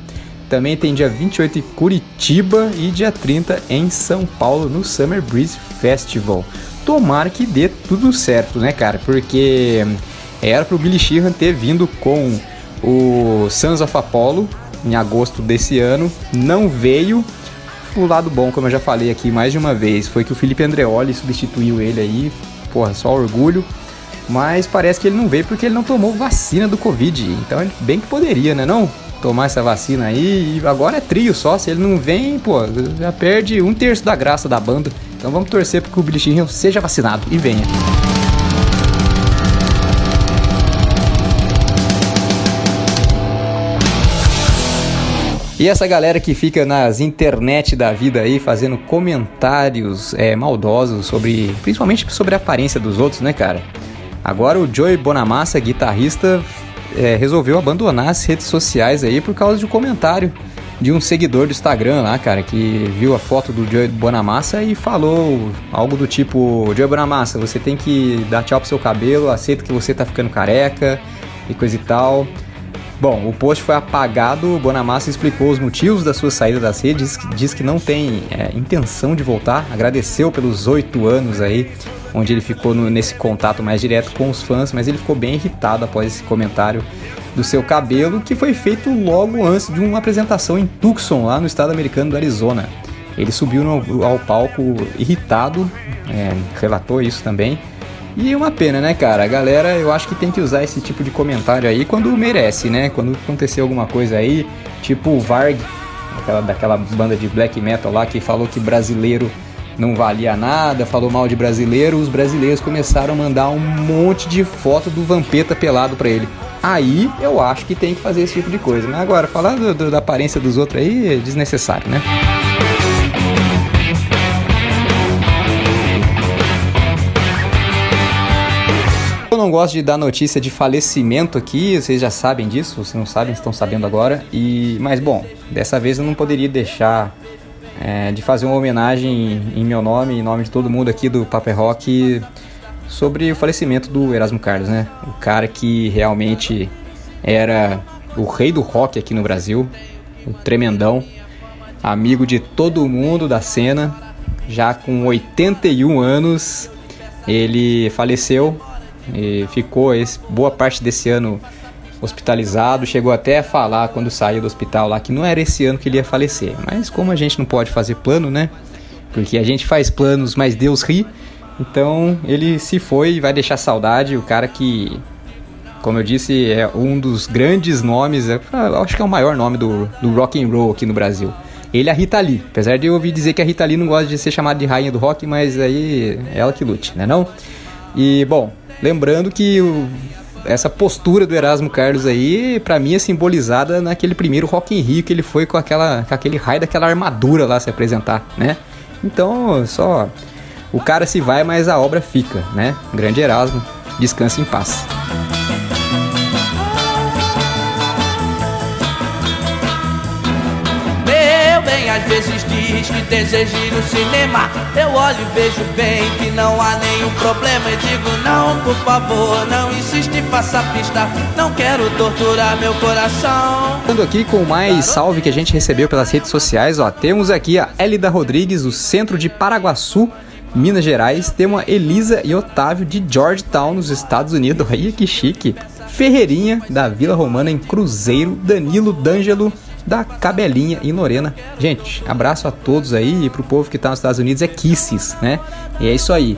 também tem dia 28 em Curitiba e dia 30 em São Paulo no Summer Breeze Festival. Tomara que dê tudo certo, né, cara? Porque era pro Billy Sheehan ter vindo com o Sons of Apollo em agosto desse ano, não veio. O lado bom, como eu já falei aqui mais de uma vez, foi que o Felipe Andreoli substituiu ele aí, porra, só orgulho. Mas parece que ele não veio porque ele não tomou vacina do Covid. Então bem que poderia, né não? Tomar essa vacina aí. E agora é trio só. Se ele não vem, pô, já perde um terço da graça da banda. Então vamos torcer para que o Billy seja vacinado e venha. E essa galera que fica nas internet da vida aí fazendo comentários é, maldosos sobre, principalmente sobre a aparência dos outros, né, cara? Agora o Joey Bonamassa, guitarrista, é, resolveu abandonar as redes sociais aí por causa de um comentário de um seguidor do Instagram lá, cara, que viu a foto do Joey Bonamassa e falou algo do tipo: Joey Bonamassa, você tem que dar tchau pro seu cabelo, aceita que você tá ficando careca e coisa e tal. Bom, o post foi apagado, Bonamassa explicou os motivos da sua saída das redes, diz que não tem é, intenção de voltar, agradeceu pelos oito anos aí, onde ele ficou no, nesse contato mais direto com os fãs, mas ele ficou bem irritado após esse comentário do seu cabelo, que foi feito logo antes de uma apresentação em Tucson, lá no estado americano do Arizona. Ele subiu no, ao palco irritado, é, relatou isso também, e uma pena, né, cara? A galera, eu acho que tem que usar esse tipo de comentário aí quando merece, né? Quando acontecer alguma coisa aí, tipo o Varg, daquela, daquela banda de black metal lá que falou que brasileiro não valia nada, falou mal de brasileiro, os brasileiros começaram a mandar um monte de foto do Vampeta pelado pra ele. Aí eu acho que tem que fazer esse tipo de coisa. Mas agora, falar do, do, da aparência dos outros aí é desnecessário, né? Eu não gosto de dar notícia de falecimento aqui, vocês já sabem disso, se não sabem, estão sabendo agora. E, mas bom, dessa vez eu não poderia deixar é, de fazer uma homenagem em meu nome, em nome de todo mundo aqui do Paper Rock, sobre o falecimento do Erasmo Carlos, né? O cara que realmente era o rei do rock aqui no Brasil, o tremendão, amigo de todo mundo da cena, já com 81 anos, ele faleceu e ficou esse, boa parte desse ano hospitalizado, chegou até a falar quando saiu do hospital lá que não era esse ano que ele ia falecer. Mas como a gente não pode fazer plano, né? Porque a gente faz planos, mas Deus ri. Então ele se foi e vai deixar saudade. O cara que, como eu disse, é um dos grandes nomes, é, acho que é o maior nome do, do rock and roll aqui no Brasil. Ele é a Rita Lee. Apesar de eu ouvir dizer que a Rita Lee não gosta de ser chamada de rainha do rock, mas aí é ela que lute, né não? E bom, lembrando que o, essa postura do Erasmo Carlos aí, pra mim é simbolizada naquele primeiro Rock in Rio que ele foi com aquela com aquele raio daquela armadura lá se apresentar, né? Então, só o cara se vai, mas a obra fica, né? Grande Erasmo, descanse em paz. Vezes diz que deseja ir no cinema. Eu olho e vejo bem que não há nenhum problema. E digo, não, por favor, não insiste, faça pista. Não quero torturar meu coração. Ando aqui com mais salve que a gente recebeu pelas redes sociais, ó. Temos aqui a Elida Rodrigues, do centro de Paraguaçu, Minas Gerais. Temos a Elisa e Otávio de Georgetown, nos Estados Unidos. [LAUGHS] Aí que chique. Ferreirinha, da Vila Romana, em Cruzeiro. Danilo D'Angelo, da Cabelinha, em Lorena. Gente, abraço a todos aí e pro povo que tá nos Estados Unidos é Kisses, né? E é isso aí.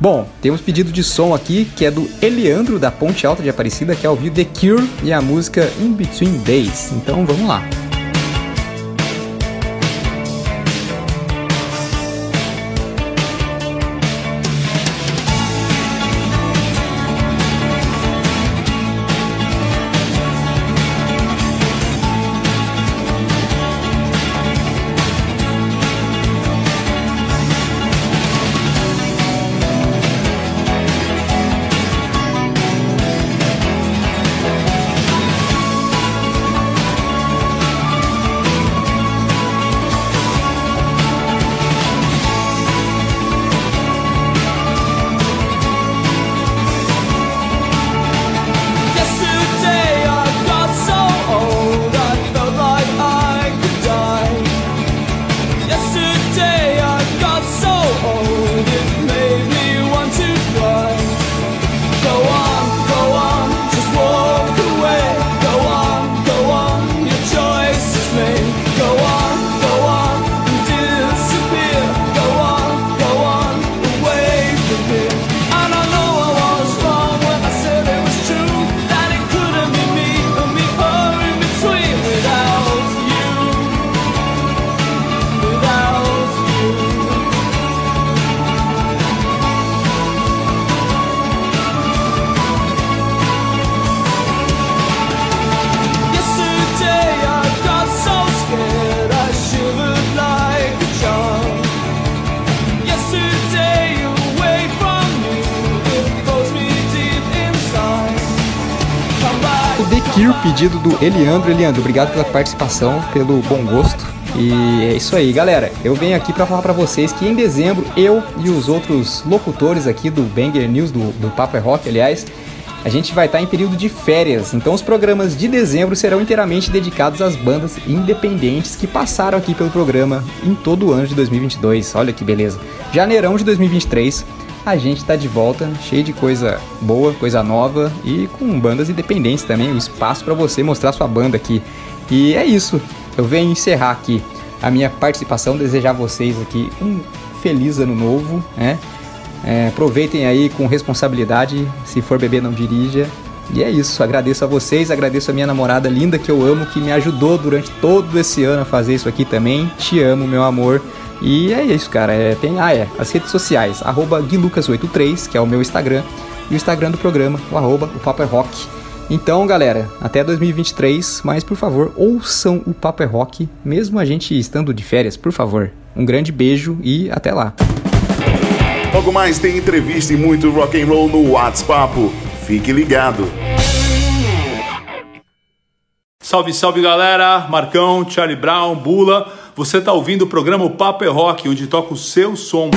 Bom, temos pedido de som aqui que é do Eliandro da Ponte Alta de Aparecida, que é ouvir The Cure e a música In Between Days. Então vamos lá. Do Eliandro. Eliandro, obrigado pela participação, pelo bom gosto. E é isso aí, galera. Eu venho aqui pra falar pra vocês que em dezembro eu e os outros locutores aqui do Banger News, do, do Papo é Rock, aliás, a gente vai estar em período de férias. Então os programas de dezembro serão inteiramente dedicados às bandas independentes que passaram aqui pelo programa em todo o ano de 2022. Olha que beleza. Janeirão de 2023 a gente tá de volta, cheio de coisa boa, coisa nova e com bandas independentes também, um espaço para você mostrar sua banda aqui. E é isso. Eu venho encerrar aqui a minha participação, desejar a vocês aqui um feliz ano novo, né? É, aproveitem aí com responsabilidade, se for beber não dirija. E é isso, agradeço a vocês, agradeço a minha namorada linda que eu amo, que me ajudou durante todo esse ano a fazer isso aqui também. Te amo, meu amor. E é isso, cara. É, tem, ah, é, as redes sociais, arroba guilucas83, que é o meu Instagram, e o Instagram do programa, o arroba o Papo é Rock. Então, galera, até 2023, mas por favor, ouçam o Papo é Rock, mesmo a gente estando de férias, por favor. Um grande beijo e até lá. Logo mais tem entrevista e muito rock and roll no WhatsApp. Fique ligado. Salve, salve galera! Marcão, Charlie Brown, Bula. Você tá ouvindo o programa O Papo é Rock, onde toca o seu som.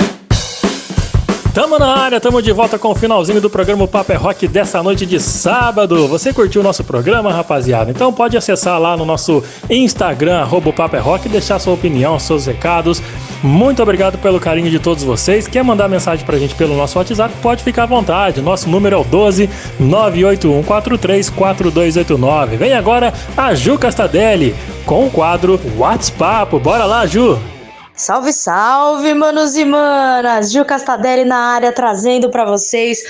Tamo na área, tamo de volta com o finalzinho do programa Papo é Rock dessa noite de sábado. Você curtiu o nosso programa, rapaziada? Então pode acessar lá no nosso Instagram, arroba Papo é Rock, deixar sua opinião, seus recados. Muito obrigado pelo carinho de todos vocês. Quer mandar mensagem pra gente pelo nosso WhatsApp? Pode ficar à vontade. Nosso número é o 12 98143 4289. Vem agora a Ju Castadelli com o quadro WhatsApp. Bora lá, Ju! Salve, salve, manos e manas! Gil Castadelli na área trazendo para vocês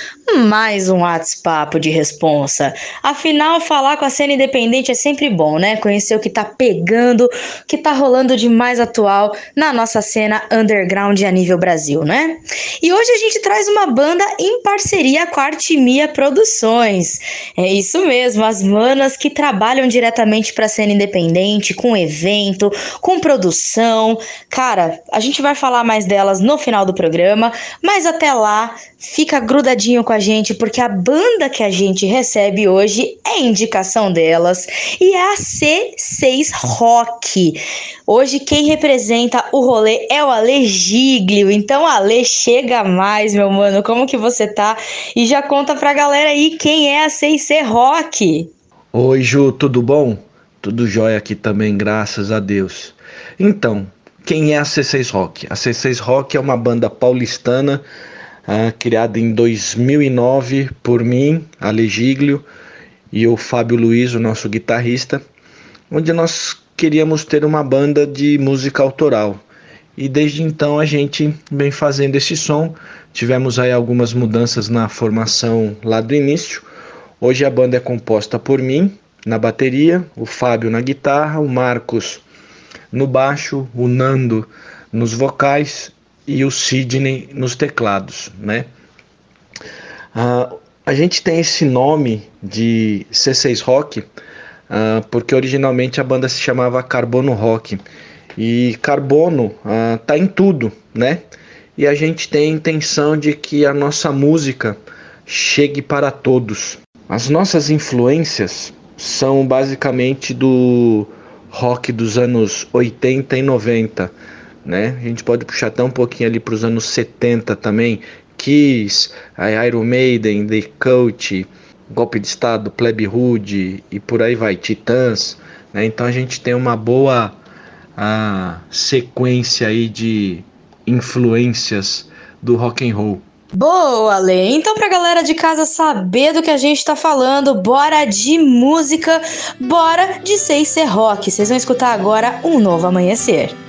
mais um WhatsApp de responsa. Afinal, falar com a cena independente é sempre bom, né? Conhecer o que tá pegando, o que tá rolando de mais atual na nossa cena underground a nível Brasil, né? E hoje a gente traz uma banda em parceria com a Artimia Produções. É isso mesmo, as manas que trabalham diretamente para a cena independente, com evento, com produção. Cara, a gente vai falar mais delas no final do programa, mas até lá, fica grudadinho com a gente, porque a banda que a gente recebe hoje é indicação delas e é a C6 Rock. Hoje quem representa o rolê é o Ale Giglio. Então, Ale, chega mais, meu mano. Como que você tá? E já conta pra galera aí quem é a C6 Rock. Oi, Ju, tudo bom? Tudo jóia aqui também, graças a Deus. Então, quem é a C6 Rock? A C6 Rock é uma banda paulistana ah, criada em 2009 por mim, Ale Giglio, e o Fábio Luiz, o nosso guitarrista, onde nós queríamos ter uma banda de música autoral. E desde então a gente vem fazendo esse som. Tivemos aí algumas mudanças na formação lá do início. Hoje a banda é composta por mim na bateria, o Fábio na guitarra, o Marcos no baixo, o Nando nos vocais e o Sidney nos teclados, né? Ah, a gente tem esse nome de C6 Rock ah, porque originalmente a banda se chamava Carbono Rock e carbono ah, tá em tudo, né? E a gente tem a intenção de que a nossa música chegue para todos. As nossas influências são basicamente do rock dos anos 80 e 90, né? A gente pode puxar até um pouquinho ali para os anos 70 também, Kiss, Iron Maiden, The Cult, Golpe de Estado, Plebe Hood e por aí vai, Titãs, né? Então a gente tem uma boa a sequência aí de influências do rock and roll. Boa, Lê. Então, pra galera de casa saber do que a gente tá falando, bora de música, bora de Sei Ser Rock. Vocês vão escutar agora Um Novo Amanhecer.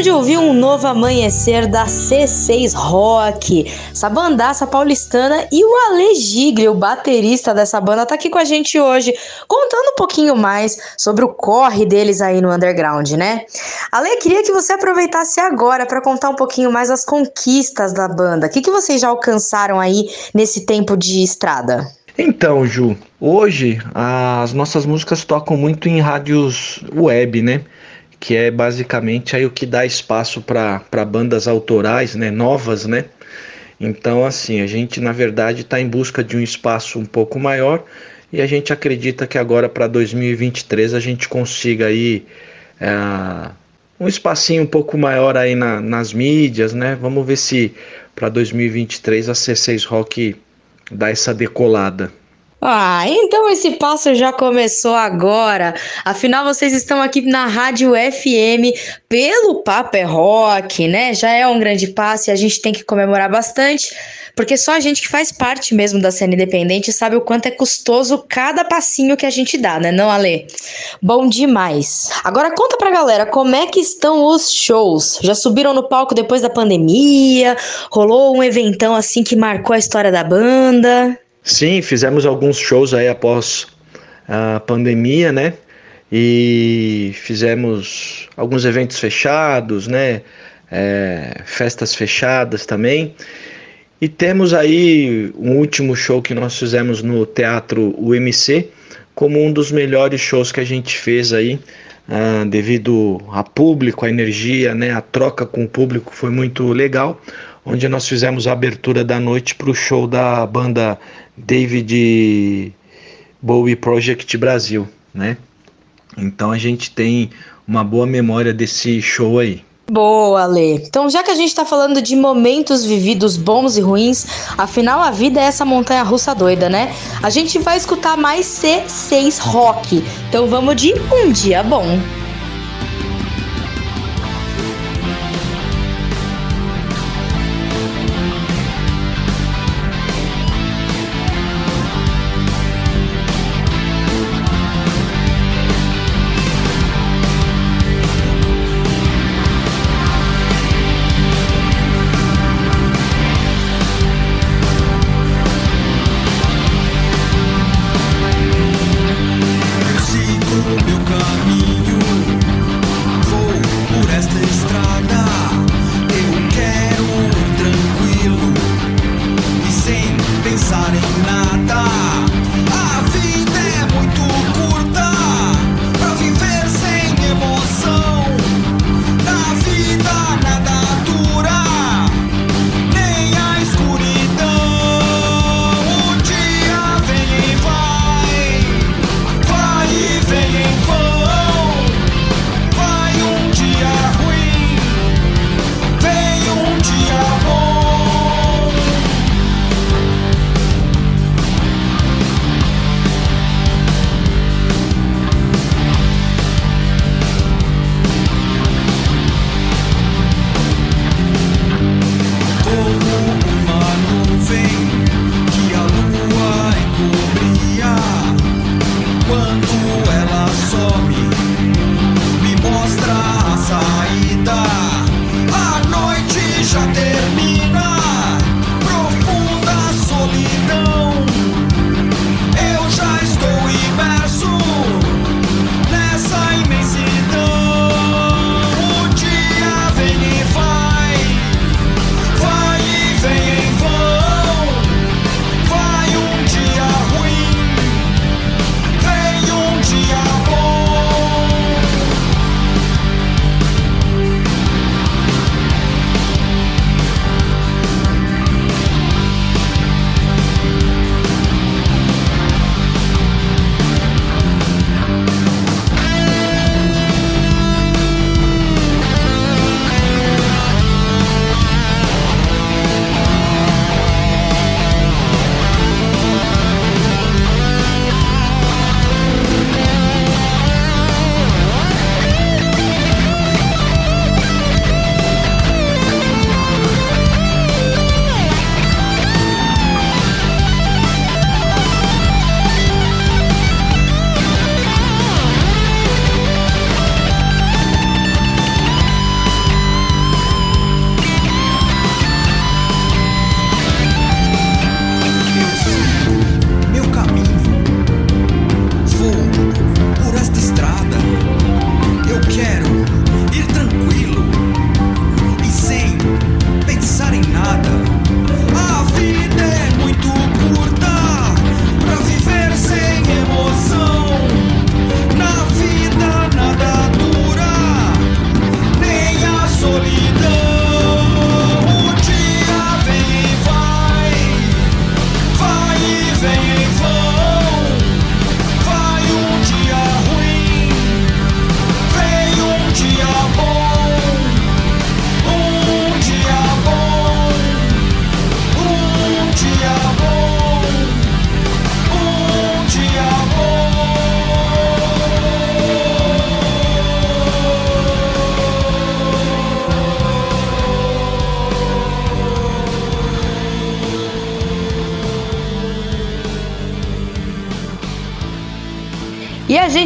Acabaram de ouvir um novo amanhecer da C6 Rock, essa bandaça paulistana e o Ale Giglio, o baterista dessa banda, tá aqui com a gente hoje, contando um pouquinho mais sobre o corre deles aí no underground, né? Ale, queria que você aproveitasse agora para contar um pouquinho mais as conquistas da banda. O que, que vocês já alcançaram aí nesse tempo de estrada? Então, Ju, hoje as nossas músicas tocam muito em rádios web, né? Que é basicamente aí o que dá espaço para bandas autorais, né? Novas, né? Então, assim, a gente na verdade está em busca de um espaço um pouco maior e a gente acredita que agora para 2023 a gente consiga aí é, um espacinho um pouco maior aí na, nas mídias, né? Vamos ver se para 2023 a C6 Rock dá essa decolada. Ah, então esse passo já começou agora. Afinal, vocês estão aqui na Rádio FM pelo Papo é Rock, né? Já é um grande passo e a gente tem que comemorar bastante, porque só a gente que faz parte mesmo da cena independente sabe o quanto é custoso cada passinho que a gente dá, né, não, Ale? Bom demais. Agora conta pra galera como é que estão os shows. Já subiram no palco depois da pandemia? Rolou um eventão assim que marcou a história da banda? Sim, fizemos alguns shows aí após a pandemia, né? E fizemos alguns eventos fechados, né? É, festas fechadas também. E temos aí um último show que nós fizemos no Teatro UMC como um dos melhores shows que a gente fez aí, ah, devido a público, a energia, né? A troca com o público foi muito legal onde nós fizemos a abertura da noite para o show da banda David Bowie Project Brasil, né? Então a gente tem uma boa memória desse show aí. Boa, Lê. Então, já que a gente tá falando de momentos vividos bons e ruins, afinal a vida é essa montanha russa doida, né? A gente vai escutar mais C6 Rock. Então vamos de Um Dia Bom.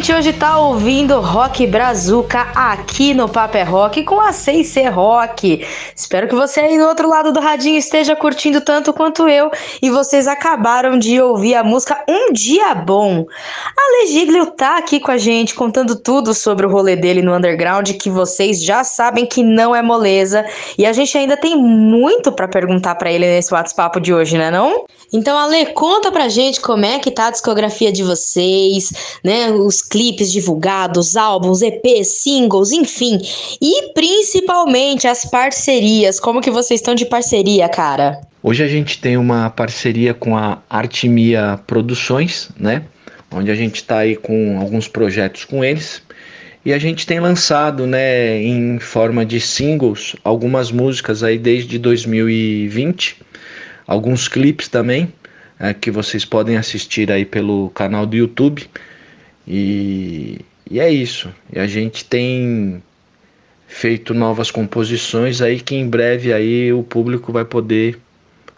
Gente hoje tá ouvindo Rock Brazuca aqui no Paper Rock com a 6C Rock. Espero que você aí do outro lado do radinho esteja curtindo tanto quanto eu e vocês acabaram de ouvir a música Um Dia Bom. A Legiglio tá aqui com a gente contando tudo sobre o rolê dele no underground que vocês já sabem que não é moleza e a gente ainda tem muito para perguntar para ele nesse WhatsApp de hoje, né não? Então, Ale, conta pra gente como é que tá a discografia de vocês, né? Os clipes divulgados, álbuns, EPs, singles, enfim. E principalmente as parcerias. Como que vocês estão de parceria, cara? Hoje a gente tem uma parceria com a Artimia Produções, né? Onde a gente está aí com alguns projetos com eles. E a gente tem lançado, né, em forma de singles, algumas músicas aí desde 2020, alguns clipes também, é, que vocês podem assistir aí pelo canal do YouTube. E, e é isso. E a gente tem feito novas composições aí que em breve aí o público vai poder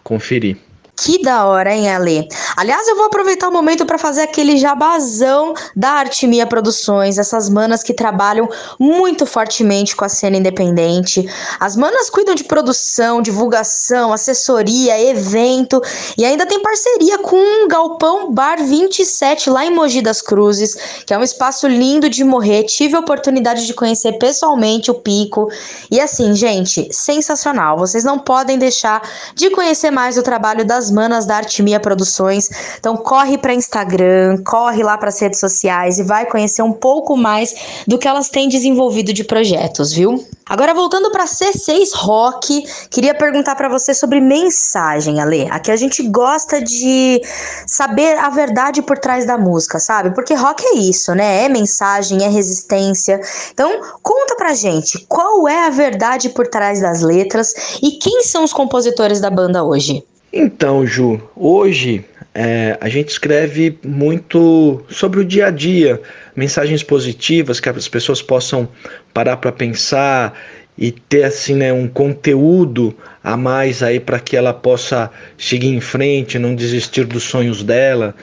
conferir. Que da hora, hein, Ale? Aliás, eu vou aproveitar o momento para fazer aquele jabazão da Artimia Produções, essas manas que trabalham muito fortemente com a cena independente. As manas cuidam de produção, divulgação, assessoria, evento e ainda tem parceria com o Galpão Bar 27 lá em Mogi das Cruzes, que é um espaço lindo de morrer. Tive a oportunidade de conhecer pessoalmente o Pico. E assim, gente, sensacional. Vocês não podem deixar de conhecer mais o trabalho das manas da Artimia Produções. Então corre para Instagram, corre lá para as redes sociais e vai conhecer um pouco mais do que elas têm desenvolvido de projetos, viu? Agora voltando para C6 Rock, queria perguntar para você sobre mensagem, Ale. Aqui a gente gosta de saber a verdade por trás da música, sabe? Porque rock é isso, né? É mensagem, é resistência. Então, conta pra gente, qual é a verdade por trás das letras e quem são os compositores da banda hoje? Então, Ju, hoje é, a gente escreve muito sobre o dia a dia, mensagens positivas que as pessoas possam parar para pensar e ter assim né, um conteúdo a mais aí para que ela possa seguir em frente, não desistir dos sonhos dela,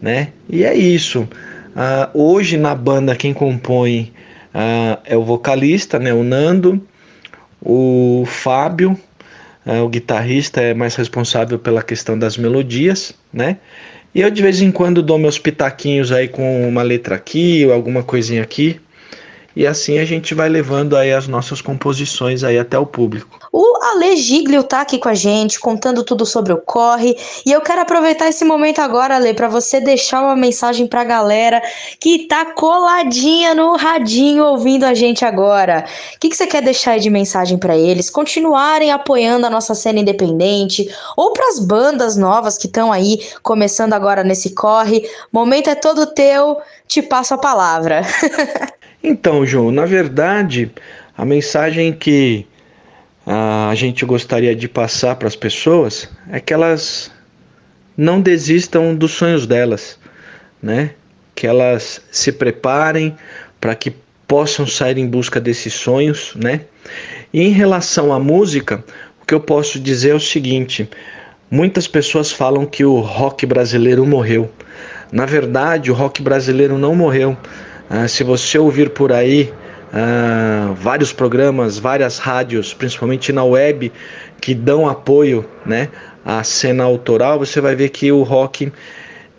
né? E é isso. Ah, hoje na banda quem compõe ah, é o vocalista, né, o Nando, o Fábio o guitarrista é mais responsável pela questão das melodias, né? E eu de vez em quando dou meus pitaquinhos aí com uma letra aqui ou alguma coisinha aqui. E assim a gente vai levando aí as nossas composições aí até o público. O Ale Giglio tá aqui com a gente, contando tudo sobre o corre. E eu quero aproveitar esse momento agora, Ale, para você deixar uma mensagem pra galera que tá coladinha no radinho ouvindo a gente agora. O que, que você quer deixar aí de mensagem para eles? Continuarem apoiando a nossa cena independente ou pras bandas novas que estão aí começando agora nesse corre. Momento é todo teu, te passo a palavra. [LAUGHS] Então, João, na verdade, a mensagem que ah, a gente gostaria de passar para as pessoas é que elas não desistam dos sonhos delas, né? Que elas se preparem para que possam sair em busca desses sonhos, né? E em relação à música, o que eu posso dizer é o seguinte: muitas pessoas falam que o rock brasileiro morreu. Na verdade, o rock brasileiro não morreu. Ah, se você ouvir por aí ah, vários programas, várias rádios, principalmente na web, que dão apoio né, à cena autoral, você vai ver que o rock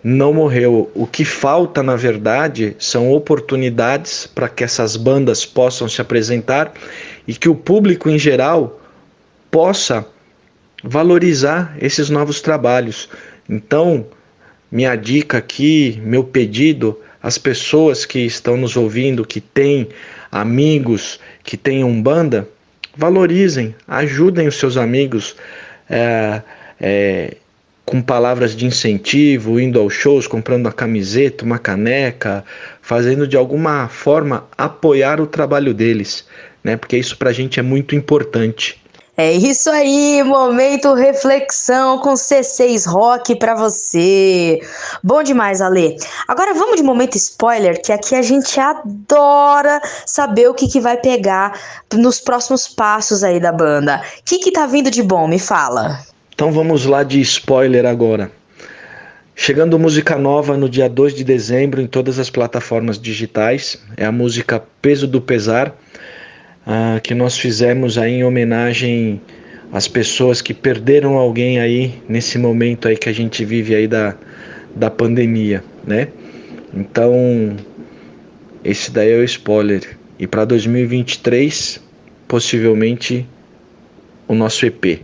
não morreu. O que falta, na verdade, são oportunidades para que essas bandas possam se apresentar e que o público em geral possa valorizar esses novos trabalhos. Então, minha dica aqui, meu pedido as pessoas que estão nos ouvindo, que têm amigos, que têm Umbanda, valorizem, ajudem os seus amigos é, é, com palavras de incentivo, indo aos shows, comprando uma camiseta, uma caneca, fazendo de alguma forma apoiar o trabalho deles, né? Porque isso para a gente é muito importante. É isso aí, momento reflexão com C6 Rock pra você. Bom demais, Ale. Agora vamos de momento spoiler, que aqui a gente adora saber o que, que vai pegar nos próximos passos aí da banda. O que, que tá vindo de bom? Me fala. Então vamos lá de spoiler agora. Chegando música nova no dia 2 de dezembro em todas as plataformas digitais. É a música Peso do Pesar, ah, que nós fizemos aí em homenagem às pessoas que perderam alguém aí nesse momento aí que a gente vive aí da, da pandemia, né? Então, esse daí é o spoiler. E para 2023, possivelmente o nosso EP.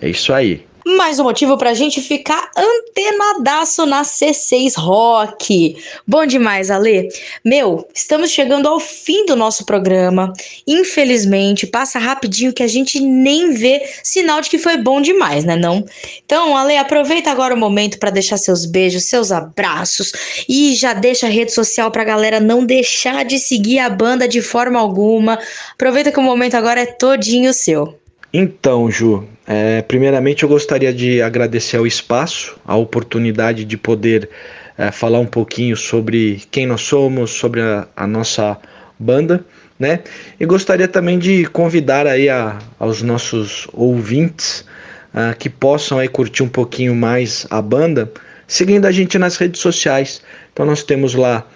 É isso aí. Mais um motivo pra gente ficar antenadaço na C6 Rock. Bom demais, Ale. Meu, estamos chegando ao fim do nosso programa. Infelizmente, passa rapidinho que a gente nem vê sinal de que foi bom demais, né não? Então, Ale, aproveita agora o momento para deixar seus beijos, seus abraços e já deixa a rede social pra galera não deixar de seguir a banda de forma alguma. Aproveita que o momento agora é todinho seu. Então, Ju, é, primeiramente eu gostaria de agradecer ao espaço, a oportunidade de poder é, falar um pouquinho sobre quem nós somos, sobre a, a nossa banda, né? E gostaria também de convidar aí a, aos nossos ouvintes ah, que possam aí curtir um pouquinho mais a banda, seguindo a gente nas redes sociais. Então nós temos lá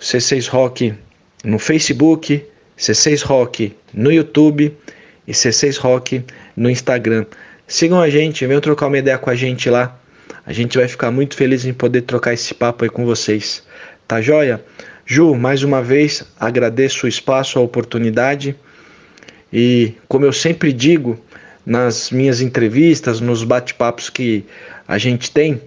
C6 Rock no Facebook, C6 Rock no YouTube e C6 Rock no Instagram. Sigam a gente, venham trocar uma ideia com a gente lá. A gente vai ficar muito feliz em poder trocar esse papo aí com vocês. Tá joia? Ju, mais uma vez agradeço o espaço, a oportunidade. E como eu sempre digo nas minhas entrevistas, nos bate-papos que a gente tem,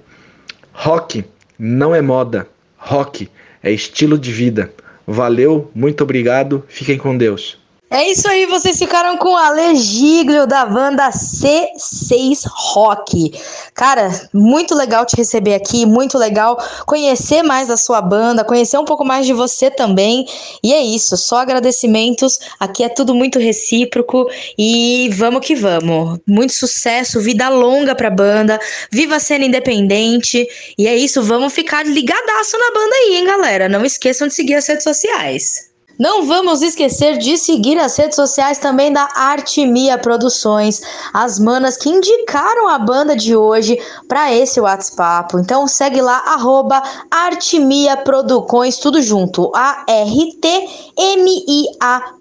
rock não é moda, rock é estilo de vida. Valeu, muito obrigado, fiquem com Deus. É isso aí, vocês ficaram com o Ale Giglio da banda C6 Rock. Cara, muito legal te receber aqui, muito legal conhecer mais da sua banda, conhecer um pouco mais de você também. E é isso, só agradecimentos. Aqui é tudo muito recíproco e vamos que vamos. Muito sucesso, vida longa pra banda, viva a cena independente. E é isso, vamos ficar ligadaço na banda aí, hein, galera? Não esqueçam de seguir as redes sociais. Não vamos esquecer de seguir as redes sociais também da Artimia Produções, as manas que indicaram a banda de hoje para esse WhatsApp. Então segue lá, arroba Artimia Producões, tudo junto, A-R-T-M-I-A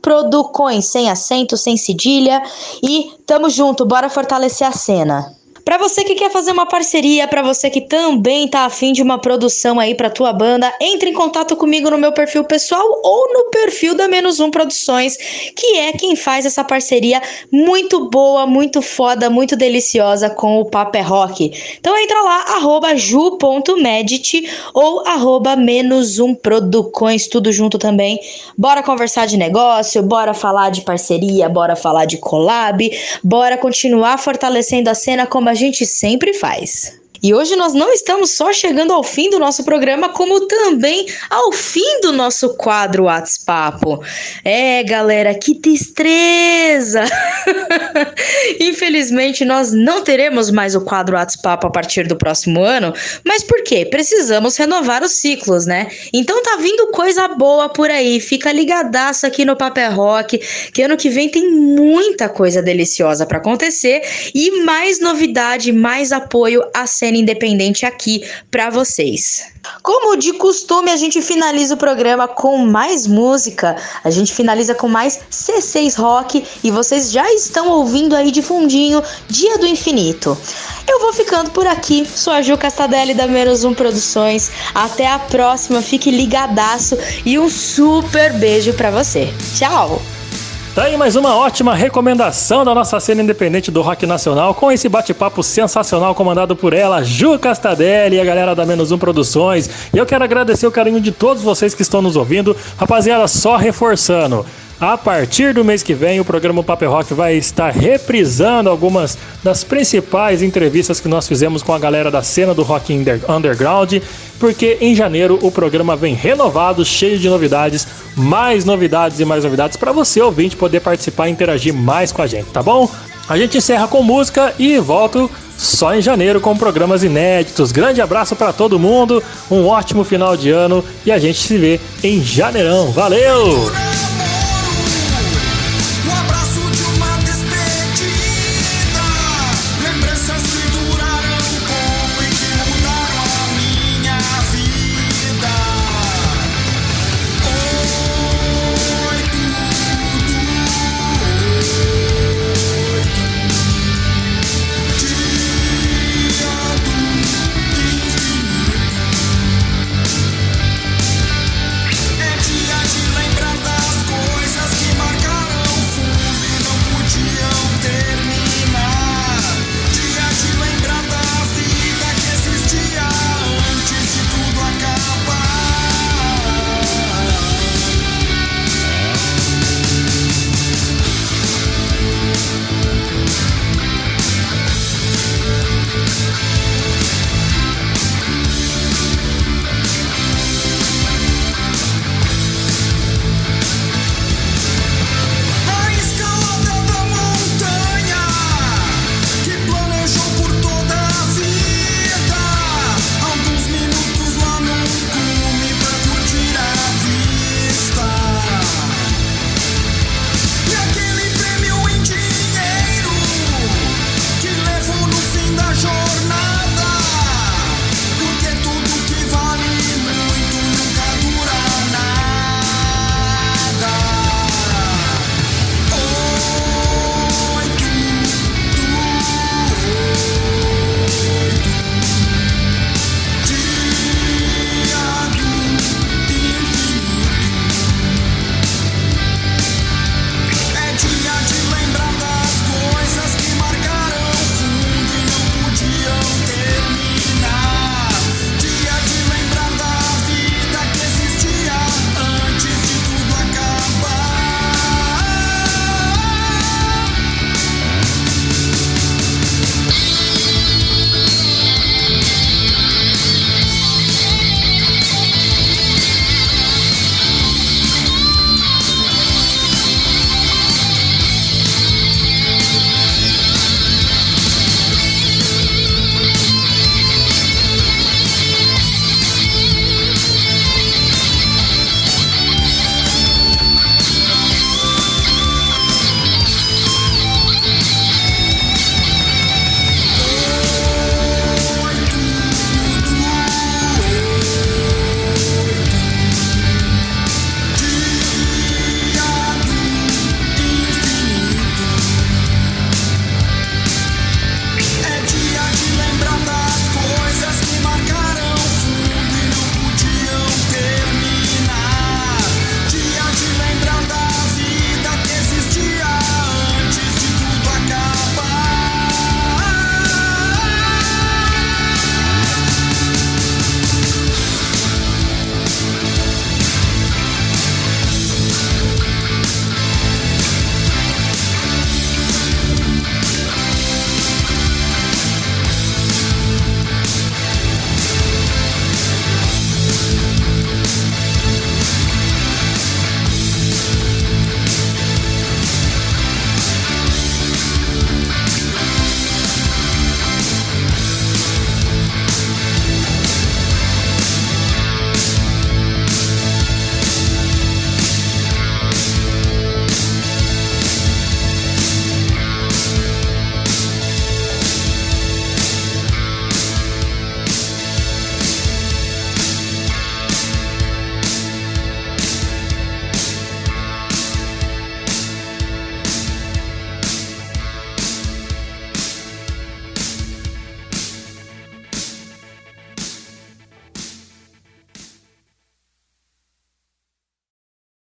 Producões, sem acento, sem cedilha. E tamo junto, bora fortalecer a cena. Para você que quer fazer uma parceria, para você que também tá afim de uma produção aí para tua banda, entre em contato comigo no meu perfil pessoal ou no perfil da Menos Um Produções, que é quem faz essa parceria muito boa, muito foda, muito deliciosa com o Paper Rock. Então entra lá, arroba ju.medit ou arroba menos um Producões, tudo junto também. Bora conversar de negócio, bora falar de parceria, bora falar de collab, bora continuar fortalecendo a cena como a gente sempre faz. E hoje nós não estamos só chegando ao fim do nosso programa, como também ao fim do nosso quadro WhatsApp. É, galera, que tristeza! [LAUGHS] Infelizmente, nós não teremos mais o quadro WhatsApp a partir do próximo ano, mas por quê? Precisamos renovar os ciclos, né? Então tá vindo coisa boa por aí, fica ligadaço aqui no Papel Rock, que ano que vem tem muita coisa deliciosa para acontecer e mais novidade, mais apoio à cena independente aqui para vocês. Como de costume, a gente finaliza o programa com mais música. A gente finaliza com mais C6 Rock e vocês já estão ouvindo aí de fundinho Dia do Infinito. Eu vou ficando por aqui. Sou a Ju Castadelli da Menos Um Produções. Até a próxima. Fique ligadaço e um super beijo para você. Tchau. Tá aí mais uma ótima recomendação da nossa cena independente do rock nacional, com esse bate-papo sensacional comandado por ela, Ju Castadelli e a galera da Menos Um Produções. E eu quero agradecer o carinho de todos vocês que estão nos ouvindo. Rapaziada, só reforçando. A partir do mês que vem, o programa Paper Rock vai estar reprisando algumas das principais entrevistas que nós fizemos com a galera da cena do rock under- underground, porque em janeiro o programa vem renovado, cheio de novidades, mais novidades e mais novidades para você ouvinte poder participar e interagir mais com a gente, tá bom? A gente encerra com música e volto só em janeiro com programas inéditos. Grande abraço para todo mundo, um ótimo final de ano e a gente se vê em janeirão. Valeu!